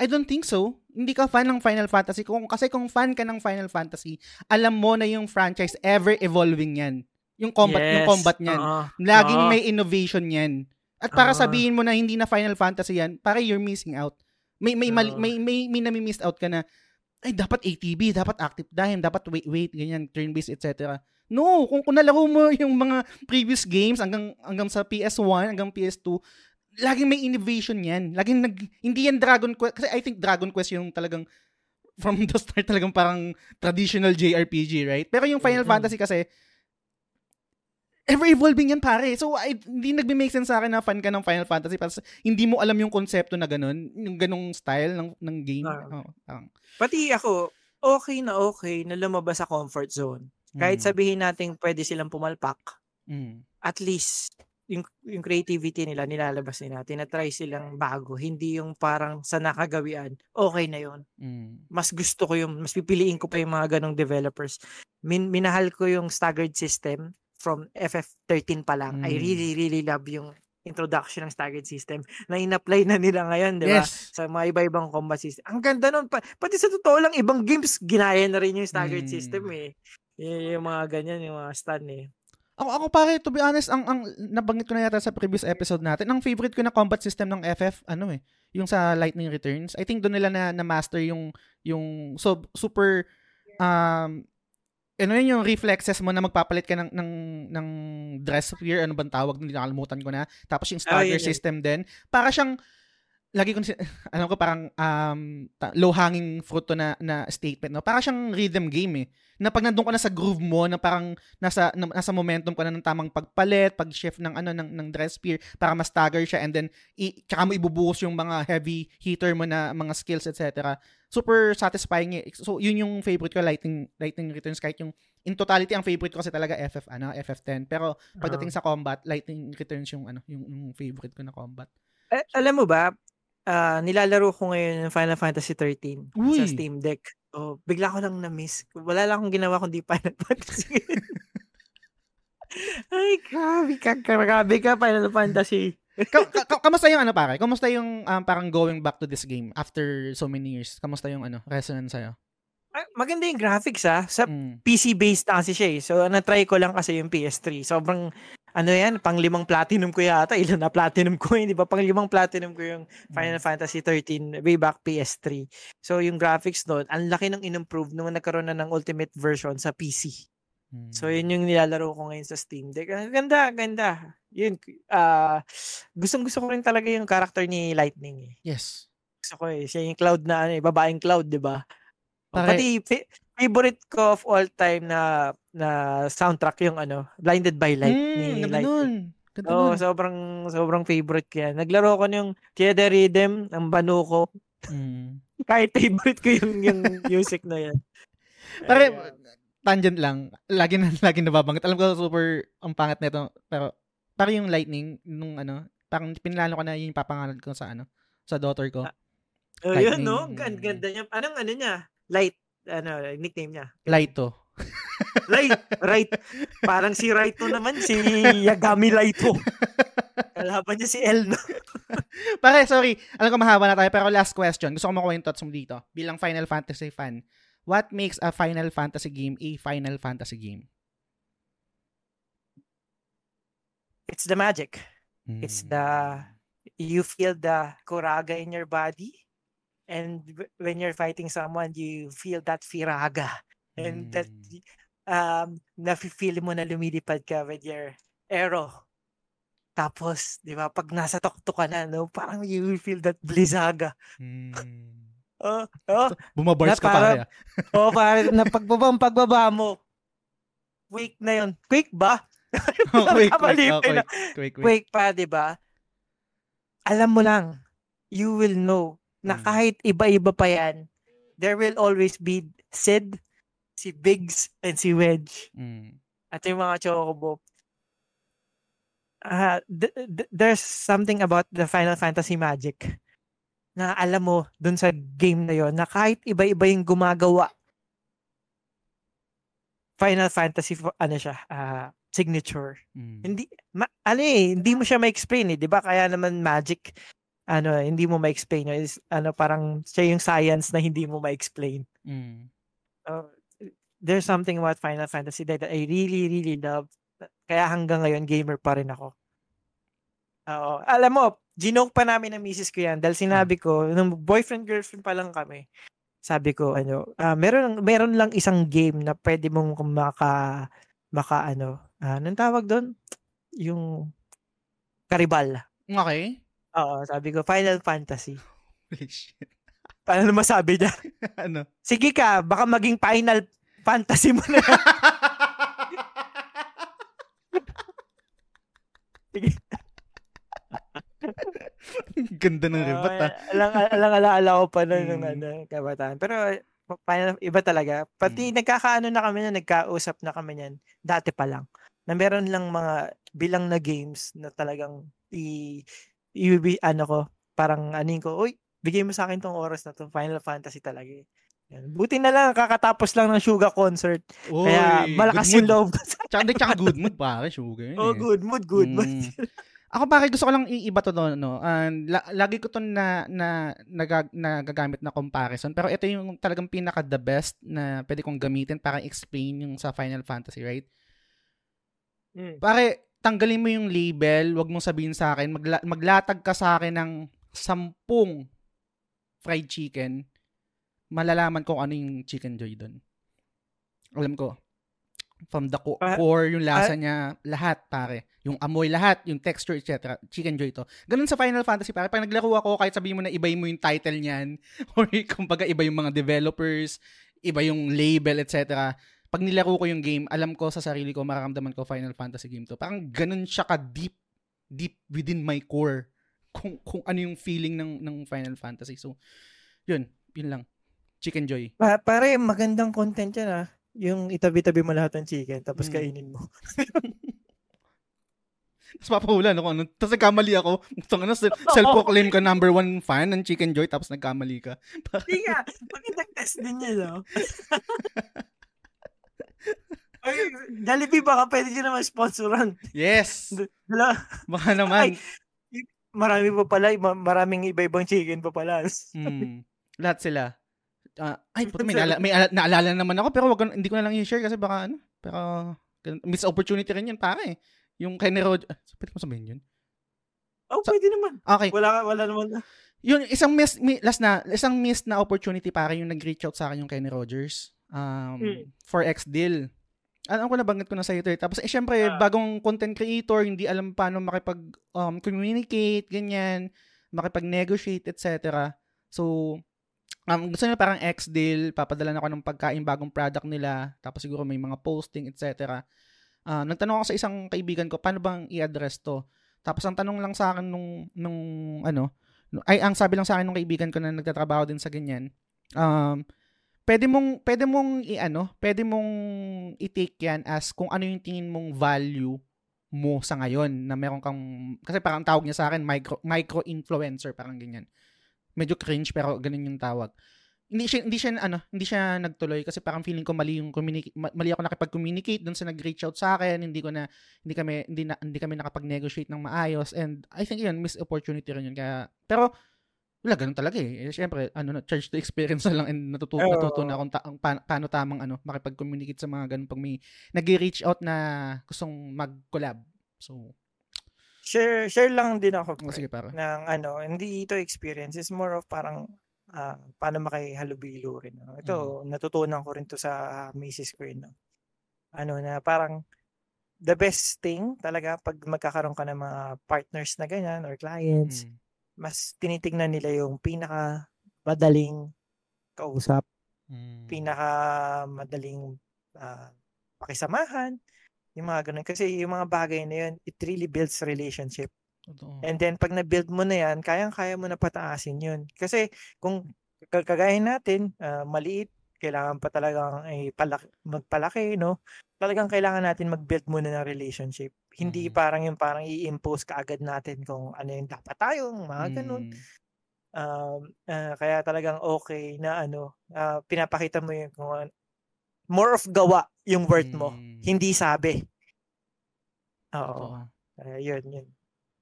I don't think so. Hindi ka fan ng Final Fantasy. Kung, kasi kung fan ka ng Final Fantasy, alam mo na yung franchise ever evolving yan. Yung combat, yes. yung combat niyan. Uh-huh. Laging uh-huh. may innovation yan. At para uh-huh. sabihin mo na hindi na Final Fantasy yan, para you're missing out. May may uh-huh. may may, may, may nami-miss out ka na ay dapat ATB, dapat active time, dapat wait wait ganyan, turn based etc. No, kung kung nalaro mo yung mga previous games hanggang hanggang sa PS1, hanggang PS2, laging may innovation yan. Laging nag hindi yan Dragon Quest kasi I think Dragon Quest yung talagang from the start talagang parang traditional JRPG, right? Pero yung Final mm-hmm. Fantasy kasi ever-evolving yan, pare. So, I, hindi nagbe-make sense sa akin na fan ka ng Final Fantasy kasi hindi mo alam yung konsepto na ganun, yung ganung style ng, ng game. Uh, oh, um. Pati ako, okay na okay na lumabas sa comfort zone. Kahit mm. sabihin natin pwede silang pumalpak, mm. at least yung, yung creativity nila, nilalabas nila, tinatry silang bago. Hindi yung parang sa nakagawian, okay na yon mm. Mas gusto ko yung, mas pipiliin ko pa yung mga ganong developers. Min, minahal ko yung staggered system from FF13 pa lang, mm. I really, really love yung introduction ng staggered system na in-apply na nila ngayon, di ba? Yes. Sa mga iba-ibang combat system. Ang ganda nun. Pa, pati sa totoo lang, ibang games, ginaya na rin yung staggered mm. system eh. Y- yung mga ganyan, yung mga stun eh. Ako, ako pare, to be honest, ang, ang nabanggit ko na yata sa previous episode natin, ang favorite ko na combat system ng FF, ano eh, yung sa Lightning Returns. I think doon nila na, na master yung, yung so, super um, ano yun yung reflexes mo na magpapalit ka ng, ng, ng dress fear, ano bang tawag, nakalimutan ko na. Tapos yung starter oh, yun, system din. Para siyang, lagi ko, alam ko parang um, low-hanging fruit to na, na statement. No? Para siyang rhythm game eh. Na pag nandun ka na sa groove mo, na parang nasa, na, nasa momentum ka na ng tamang pagpalit, pag-shift ng, ano, ng, ng dress spear, para mas stagger siya, and then, i, tsaka mo ibubuhos yung mga heavy hitter mo na mga skills, etc super satisfying eh. So, yun yung favorite ko, Lightning, Lightning Returns. Kahit yung, in totality, ang favorite ko kasi talaga FF, ano, FF10. Pero, pagdating uh-huh. sa combat, Lightning Returns yung, ano, yung, yung favorite ko na combat. Eh, alam mo ba, uh, nilalaro ko ngayon ng Final Fantasy 13 Uy. sa Steam Deck. Oh, bigla ko lang na-miss. Wala lang akong ginawa kundi Final Fantasy. Ay, grabe ka, grabe ka, Final Fantasy ka- ka- kamusta yung ano pare? Kamusta yung um, parang going back to this game after so many years? Kamusta yung ano, resonance sa'yo? Ah, maganda yung graphics ah. Sa mm. PC based na kasi siya eh. So na-try ko lang kasi yung PS3. Sobrang ano yan, pang limang platinum ko yata. Ilan na platinum ko yun, di ba? Pang limang platinum ko yung Final mm. Fantasy 13 way back PS3. So yung graphics doon, ang laki ng in-improve nung nagkaroon na ng ultimate version sa PC. So, yun yung nilalaro ko ngayon sa Steam Deck. Ang ganda, ganda. Yun, uh, gustong gusto ko rin talaga yung character ni Lightning eh. Yes. Gusto ko eh. Siya yung cloud na, ano eh, babaeng cloud, di ba? Pati, fa- favorite ko of all time na na soundtrack yung ano, Blinded by Light mm, ni Lightning. Ganda Oo, nun. sobrang sobrang favorite ko yan. Naglaro ko yung Tear the Rhythm, ng Banuko. Mm. Kahit favorite ko yung, yung music na yan. Pare, tangent lang. Lagi na lagi nababanggit. Alam ko super ang pangat nito, pero parang yung lightning nung ano, parang pinlano ko na yung papangalan ko sa ano, sa daughter ko. Oh, Lightning. yun, no? Gan- Ganda niya. Anong ano niya? Light. Ano, nickname niya. Lighto. Light. Right. Parang si Raito naman, si Yagami Lighto. Kalaban niya si El, no? Pare, sorry. Alam ko mahaba na tayo, pero last question. Gusto ko makuha yung thoughts mo dito. Bilang Final Fantasy fan, what makes a Final Fantasy game a Final Fantasy game? It's the magic. It's Hmm. the you feel the kuraga in your body and when you're fighting someone you feel that firaga and that Mm. Um nafe-feel mo na lumilipad ka with your arrow tapos di ba pag nasa tuktok ka na no parang you will feel that blizaga Hmm. oh oh Bumabars ka pare. parang- oh pare na pagbaba pagbaba mo Quake na yun. Quake ba? Oh, quick, quick, oh, quick, quick, quick. Quake pa, di ba? Alam mo lang, you will know na Mm. kahit iba-iba pa yan, there will always be Sid, si Biggs, and si Wedge. Mm. At yung mga Chocobo. Ah, th- th- there's something about the Final Fantasy magic na alam mo dun sa game na yon na kahit iba-iba yung gumagawa Final Fantasy ano siya ah, signature Mm. hindi ma, ano eh, hindi mo siya ma-explain eh, 'di ba? Kaya naman magic ano, hindi mo ma-explain. Is, ano parang siya yung science na hindi mo ma-explain. Mm. Uh, there's something about Final Fantasy that I really really love. Kaya hanggang ngayon gamer pa rin ako. Oo. Alam mo, ginoke pa namin ng misis ko yan dahil sinabi ko, nung boyfriend girlfriend pa lang kami, sabi ko ano, ah, meron meron lang isang game na pwede mong maka maka ano, ah, anong tawag doon? Yung Karibal. Okay. Oo, sabi ko Final Fantasy. Holy shit. Paano masabi niya? ano? Sige ka, baka maging Final Fantasy mo na. Sige. Ganda ng ribat ah. alang, alang alaala ko pa nun nung Mm. ano, kabataan. Pero iba talaga. Pati nagkakaano na kami na, nagkausap na kami niyan. Dati pa lang. Na meron lang mga bilang na games na talagang i, i ano ko, parang anin ko, uy, bigay mo sa akin tong oras na to. Final Fantasy talaga eh. Yan. Buti na lang, kakatapos lang ng Suga concert. Oy, Kaya malakas yung loob Tsaka, di, tsaka good mood pare, sugar. yun oh, eh. good mood, good mood. Mm. Ako pare gusto ko lang iiba to no, no. And la- lagi ko to na na nagag- nagagamit na comparison pero ito yung talagang pinaka the best na pwede kong gamitin para explain yung sa Final Fantasy, right? Mm. Pare, tanggalin mo yung label, wag mong sabihin sa akin, magla- maglatag ka sa akin ng sampung fried chicken, malalaman ko kung ano yung chicken joy doon. Alam ko. From the co- Pa- core, yung lasa niya, lahat, pare. Yung amoy, lahat, yung texture, etc. Chicken joy to. Ganun sa Final Fantasy, pare. Pag naglaro ako, kahit sabihin mo na iba mo yung title niyan, or kumbaga iba yung mga developers, iba yung label, etc. Pag nilaro ko yung game, alam ko sa sarili ko, mararamdaman ko Final Fantasy game to. Parang ganun siya ka-deep, deep within my core kung, kung ano yung feeling ng, ng Final Fantasy. So, yun. Yun lang. Chicken Joy. Pa- pare, magandang content yan ah. Yung itabi-tabi mo lahat ng chicken tapos Mm. kainin mo. Tapos papahula, no? Kung ano. Tapos nagkamali ako. Gusto ano, self-proclaim ka number one fan ng Chicken Joy tapos nagkamali ka. Hindi nga, magandang test din yan, no? Ay, Jollibee baka pwede nyo naman sponsoran. Yes! Dala, Baka naman. marami pa pala, ma- maraming iba-ibang chicken pa pala. Hmm. Lahat sila. Ah, ay, puto, may, naala, may ala- naalala naman ako pero wag na- hindi ko na lang i-share kasi baka ano. Pero, miss opportunity rin yun, pare. Yung kay Nero, ah, pwede mo sabihin yun? Oh, Sa- pwede naman. Okay. Wala, wala naman. Yun, isang miss, mi- last na, isang missed na opportunity para yung nag-reach out sa akin yung Kenny Rogers. Um, Mm. For X deal. Alam ko nabanggit ko na sa ito eh. Tapos, eh, syempre, Ah. bagong content creator, hindi alam paano makipag um, communicate, ganyan, makipag-negotiate, etc. So, um, gusto nila parang X deal, papadala ako ng pagkain, bagong product nila, tapos siguro may mga posting, etc. Uh, nagtanong ako sa isang kaibigan ko, paano bang i-address to? Tapos ang tanong lang sa akin nung, nung ano, ay ang sabi lang sa akin ng kaibigan ko na nagtatrabaho din sa ganyan, um, pwede mong pwede mong i-ano, pwede mong i-take 'yan as kung ano yung tingin mong value mo sa ngayon na meron kang kasi parang tawag niya sa akin micro micro influencer parang ganyan. Medyo cringe pero ganun yung tawag. Hindi siya hindi siya ano, hindi siya nagtuloy kasi parang feeling ko mali yung communicate mali ako nakipag-communicate doon sa nag-reach out sa akin, hindi ko na hindi kami hindi na, hindi kami nakapag-negotiate ng maayos and I think yun miss opportunity rin yun kaya pero wala, ganun talaga eh. eh Siyempre, ano, charge to experience na lang and natutu- oh. natutunan akong ta- pa- paano tamang ano, makipag-communicate sa mga ganun pag may nag-reach out na gustong mag-collab. So, share share lang din ako oh, sige, para. ng ano, hindi ito experience, it's more of parang uh, paano makihalubilo rin. No? Ito, mm. natutunan ko rin to sa uh, Macy's ko no? Ano na parang the best thing talaga pag magkakaroon ka ng mga partners na ganyan or clients, mm mas tinitingnan nila yung pinaka madaling kausap, mm. pinaka madaling uh, pakisamahan, yung mga ganun. Kasi yung mga bagay na yun, it really builds relationship. Totoo. And then, pag na-build mo na yan, kayang-kaya mo na pataasin yun. Kasi, kung kagaya natin, uh, maliit, kailangan pa talagang ay palaki, magpalaki, no? Talagang kailangan natin mag-build muna ng relationship. Hindi mm. parang yung parang i-impose kaagad natin kung ano yung dapat tayong, mga ganun. Mm. Um, uh, kaya talagang okay na ano, uh, pinapakita mo yung kung more of gawa yung word mo, mm. hindi sabi. Oo. Uh, yun, yun.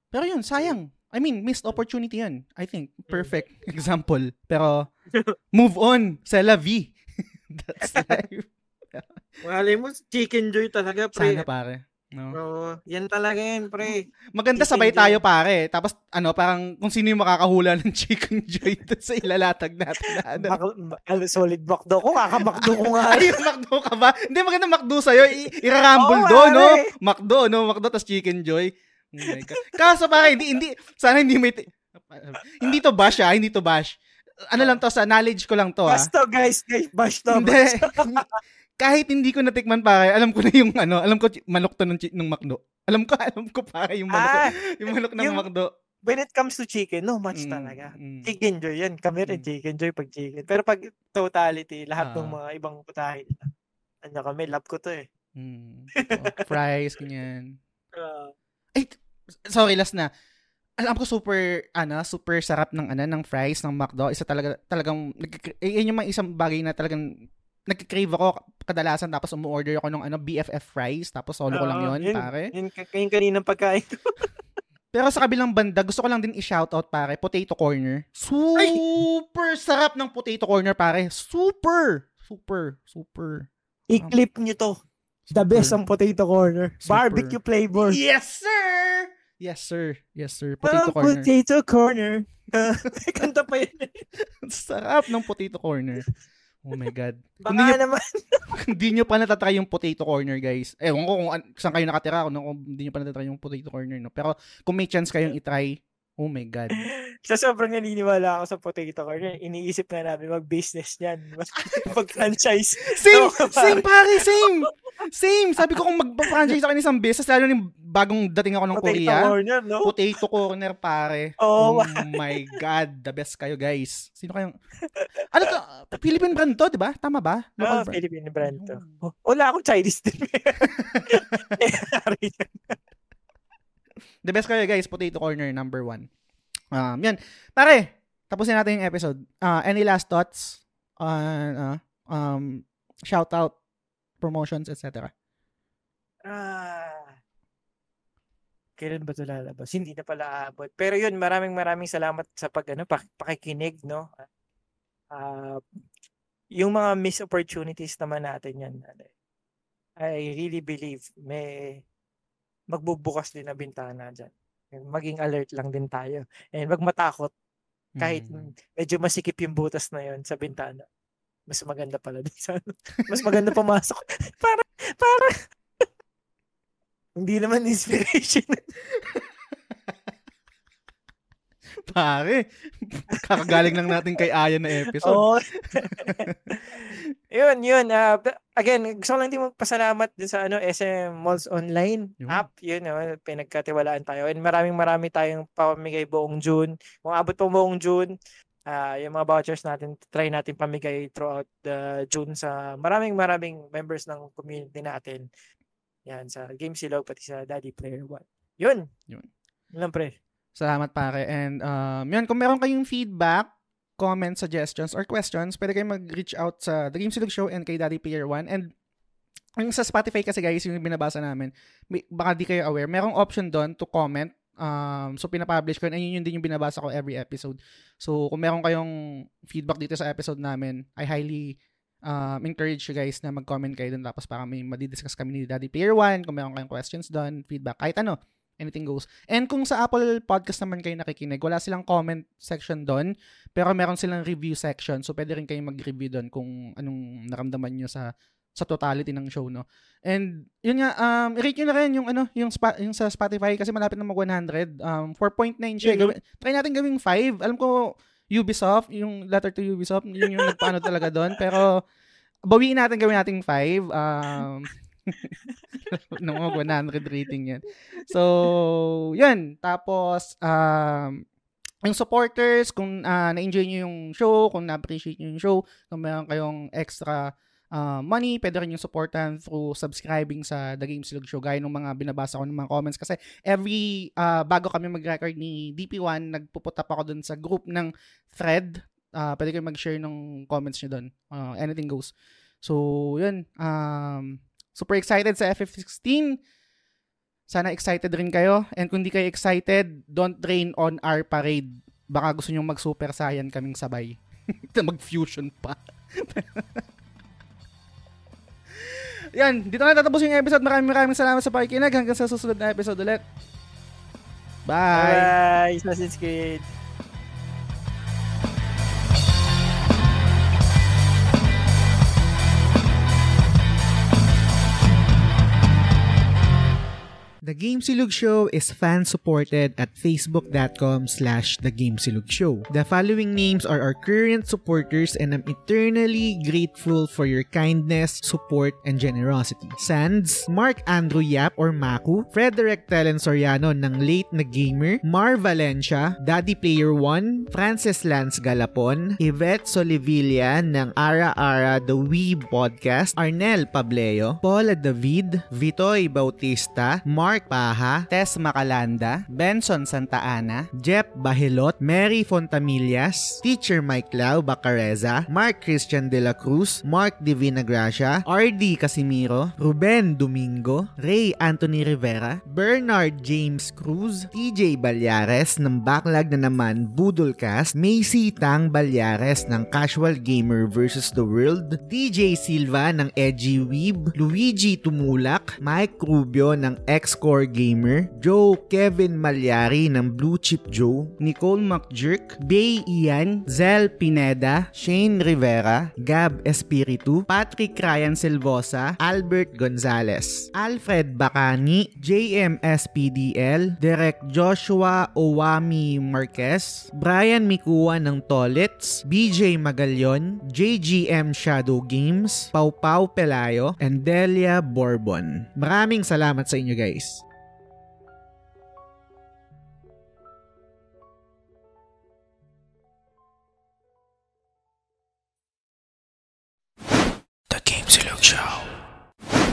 Pero yun, sayang. I mean, missed opportunity yan. I think, perfect example. Pero, move on. C'est la vie. That's life. Malay mo, chicken joy talaga, pre. Sana, pare. No? Oo, yan talaga yan, pre. Maganda chicken sabay joy. tayo, pare. Tapos, ano, parang kung sino yung makakahula ng chicken joy sa ilalatag natin. Na, ano. Bak- solid McDo ko, kakamakdo ko nga. Ay, McDo ka ba? Hindi, maganda McDo sa'yo. I- irarambol oh, do, no? McDo, no? McDo, tas chicken joy. Oh my God. Kaso, pare, hindi, hindi, sana hindi may, t- hindi to bash, ah, hindi to bash ano lang to sa knowledge ko lang to ha. Bash to guys, guys, bash to. Hindi. Kahit hindi ko natikman pa, alam ko na yung ano, alam ko manok to ng, ng McDo. Alam ko, alam ko pa yung manok, ah, yung manok ng yung, McDo. When it comes to chicken, no match mm, talaga. Mm. Chicken joy yan. Kami rin mm. chicken joy pag chicken. Pero pag totality, lahat uh, ng mga ibang putahin, ano kami, love ko to eh. Mm. Oh, fries, ganyan. Uh, Ay, sorry, last na alam ko super ano, super sarap ng ano ng fries ng McDo. Isa talaga talagang eh, yun yung mga isang bagay na talagang nagki-crave ako kadalasan tapos umu-order ako ng ano BFF fries tapos solo ko lang yun, yun pare. Yun, yun kaninang pagkain Pero sa kabilang banda, gusto ko lang din i-shoutout pare, Potato Corner. Super Ay! sarap ng Potato Corner pare. Super, super, super. I-clip nyo to. The best ang Potato Corner. Super. Barbecue flavor. Yes, sir! Yes, sir. Yes, sir. Potato corner. Potato corner. Uh, kanta pa yun. Sarap ng potato corner. Oh my God. Baka hindi nyo, naman. hindi nyo pa natatry yung potato corner, guys. Ewan ko kung saan kayo nakatira, kung, kung hindi nyo pa natatry yung potato corner. No? Pero kung may chance kayong itry, Oh my God. Sa sobrang naniniwala ako sa potato corner, iniisip na namin mag-business niyan. Mag-franchise. same! same, pare! Same! Same! Sabi ko kung mag-franchise ako ng isang business, lalo yung bagong dating ako ng potato Korea. Corner, no? Potato corner, pare. Oh, oh my God. The best kayo, guys. Sino kayong... Ano to? Philippine brand to, di ba? Tama ba? Local oh, brand. Philippine brand to. Oh. Wala akong Chinese din. The best kayo guys, Potato Corner number one. Um, yan. Pare, tapusin natin yung episode. Uh, any last thoughts on uh, um, shout out, promotions, etc.? Ah, kailan ba ito lalabas? Hindi na pala aabot. Pero yun, maraming maraming salamat sa pag, ano, pak- pakikinig, no? Uh, yung mga missed opportunities naman natin yan. Ano, I really believe may magbubukas din na bintana dyan. Maging alert lang din tayo. And wag matakot. Kahit mm. medyo masikip yung butas na yon sa bintana. Mas maganda pala din sa. Mas maganda pumasok. para, para. Hindi naman inspiration. Pare, kakagaling lang natin kay Aya na episode. Oh. Yun, yun. Uh, again, gusto ko lang din magpasalamat din sa ano, SM Malls Online Yun. app. Yun, uh, pinagkatiwalaan tayo. And maraming marami tayong pamigay buong June. Kung abot po buong June, uh, yung mga vouchers natin, try natin pamigay throughout the June sa maraming maraming members ng community natin. Yan, sa Game Silog, pati sa Daddy Player One. Yun. Yun. Yun lang, pre. Salamat pare. And um, yun, kung meron kayong feedback, comments, suggestions, or questions, pwede kayong mag-reach out sa The Game Silog Show and kay Daddy Player One. And yung sa Spotify kasi guys, yung binabasa namin, may, baka di kayo aware, merong option doon to comment. Um, so pinapublish ko, and yun, yun din yung binabasa ko every episode. So kung meron kayong feedback dito sa episode namin, I highly um, encourage you guys na mag-comment kayo doon. Tapos para may madidiscuss kami ni Daddy Player One, kung meron kayong questions doon, feedback, kahit ano anything goes. And kung sa Apple Podcast naman kayo nakikinig, wala silang comment section doon, pero meron silang review section. So, pwede rin kayong mag-review doon kung anong naramdaman nyo sa sa totality ng show, no? And, yun nga, um, i-rate nyo na rin yung, ano, yung, spa, yung sa Spotify kasi malapit na mag-100. Um, 4.9 siya. Yun, no? Gawin, try natin gawing 5. Alam ko, Ubisoft, yung letter to Ubisoft, yun yung nagpaano talaga doon. Pero, bawiin natin gawin nating 5. Um, ng mga 100 rating yan. So, yun. Tapos, um, yung supporters, kung uh, na-enjoy nyo yung show, kung na-appreciate nyo yung show, kung meron kayong extra uh, money, pwede rin yung supportan through subscribing sa The Game Silog Show, gaya ng mga binabasa ko ng mga comments. Kasi every, uh, bago kami mag-record ni DP1, nagpuput up ako dun sa group ng thread. Uh, pwede kayo mag-share ng comments nyo dun. Uh, anything goes. So, yun. Um, super excited sa FF16. Sana excited rin kayo. And kung di kayo excited, don't rain on our parade. Baka gusto nyo mag-super saiyan kaming sabay. Mag-fusion pa. Yan, dito na tatapos yung episode. Maraming maraming salamat sa pakikinig. Hanggang sa susunod na episode ulit. Bye! Bye! Assassin's Creed. The Game Silog Show is fan-supported at facebook.com slash The. The following names are our current supporters and I'm eternally grateful for your kindness, support, and generosity. Sands, Mark Andrew Yap or Maku, Frederick Telen Soriano ng Late na Gamer, Mar Valencia, Daddy Player 1, Francis Lance Galapon, Yvette Solivilla ng Ara Ara The Weeb Podcast, Arnel Pableo, Paula David, Vitoy Bautista, Mark Paha, Tess Macalanda, Benson Santa Ana, Jeff Bahilot, Mary Fontamillas, Teacher Mike Lau Bacareza, Mark Christian De La Cruz, Mark Divina Gracia, RD Casimiro, Ruben Domingo, Ray Anthony Rivera, Bernard James Cruz, TJ Balyares ng Backlog na naman Budolcast, Macy Tang Balyares ng Casual Gamer vs. The World, DJ Silva ng Edgy Weeb, Luigi Tumulak, Mike Rubio ng X-Core Gamer, Joe Kevin Malyari ng Blue Chip Joe, Nicole McJerk, Bay Ian, Zel Pineda, Shane Rivera, Gab Espiritu, Patrick Ryan Silvosa, Albert Gonzalez, Alfred Bacani, JMSPDL, Derek Joshua Owami Marquez, Brian Mikua ng Tolets, BJ Magalion, JGM Shadow Games, Pau Pau Pelayo, and Delia Bourbon. Maraming salamat sa inyo guys.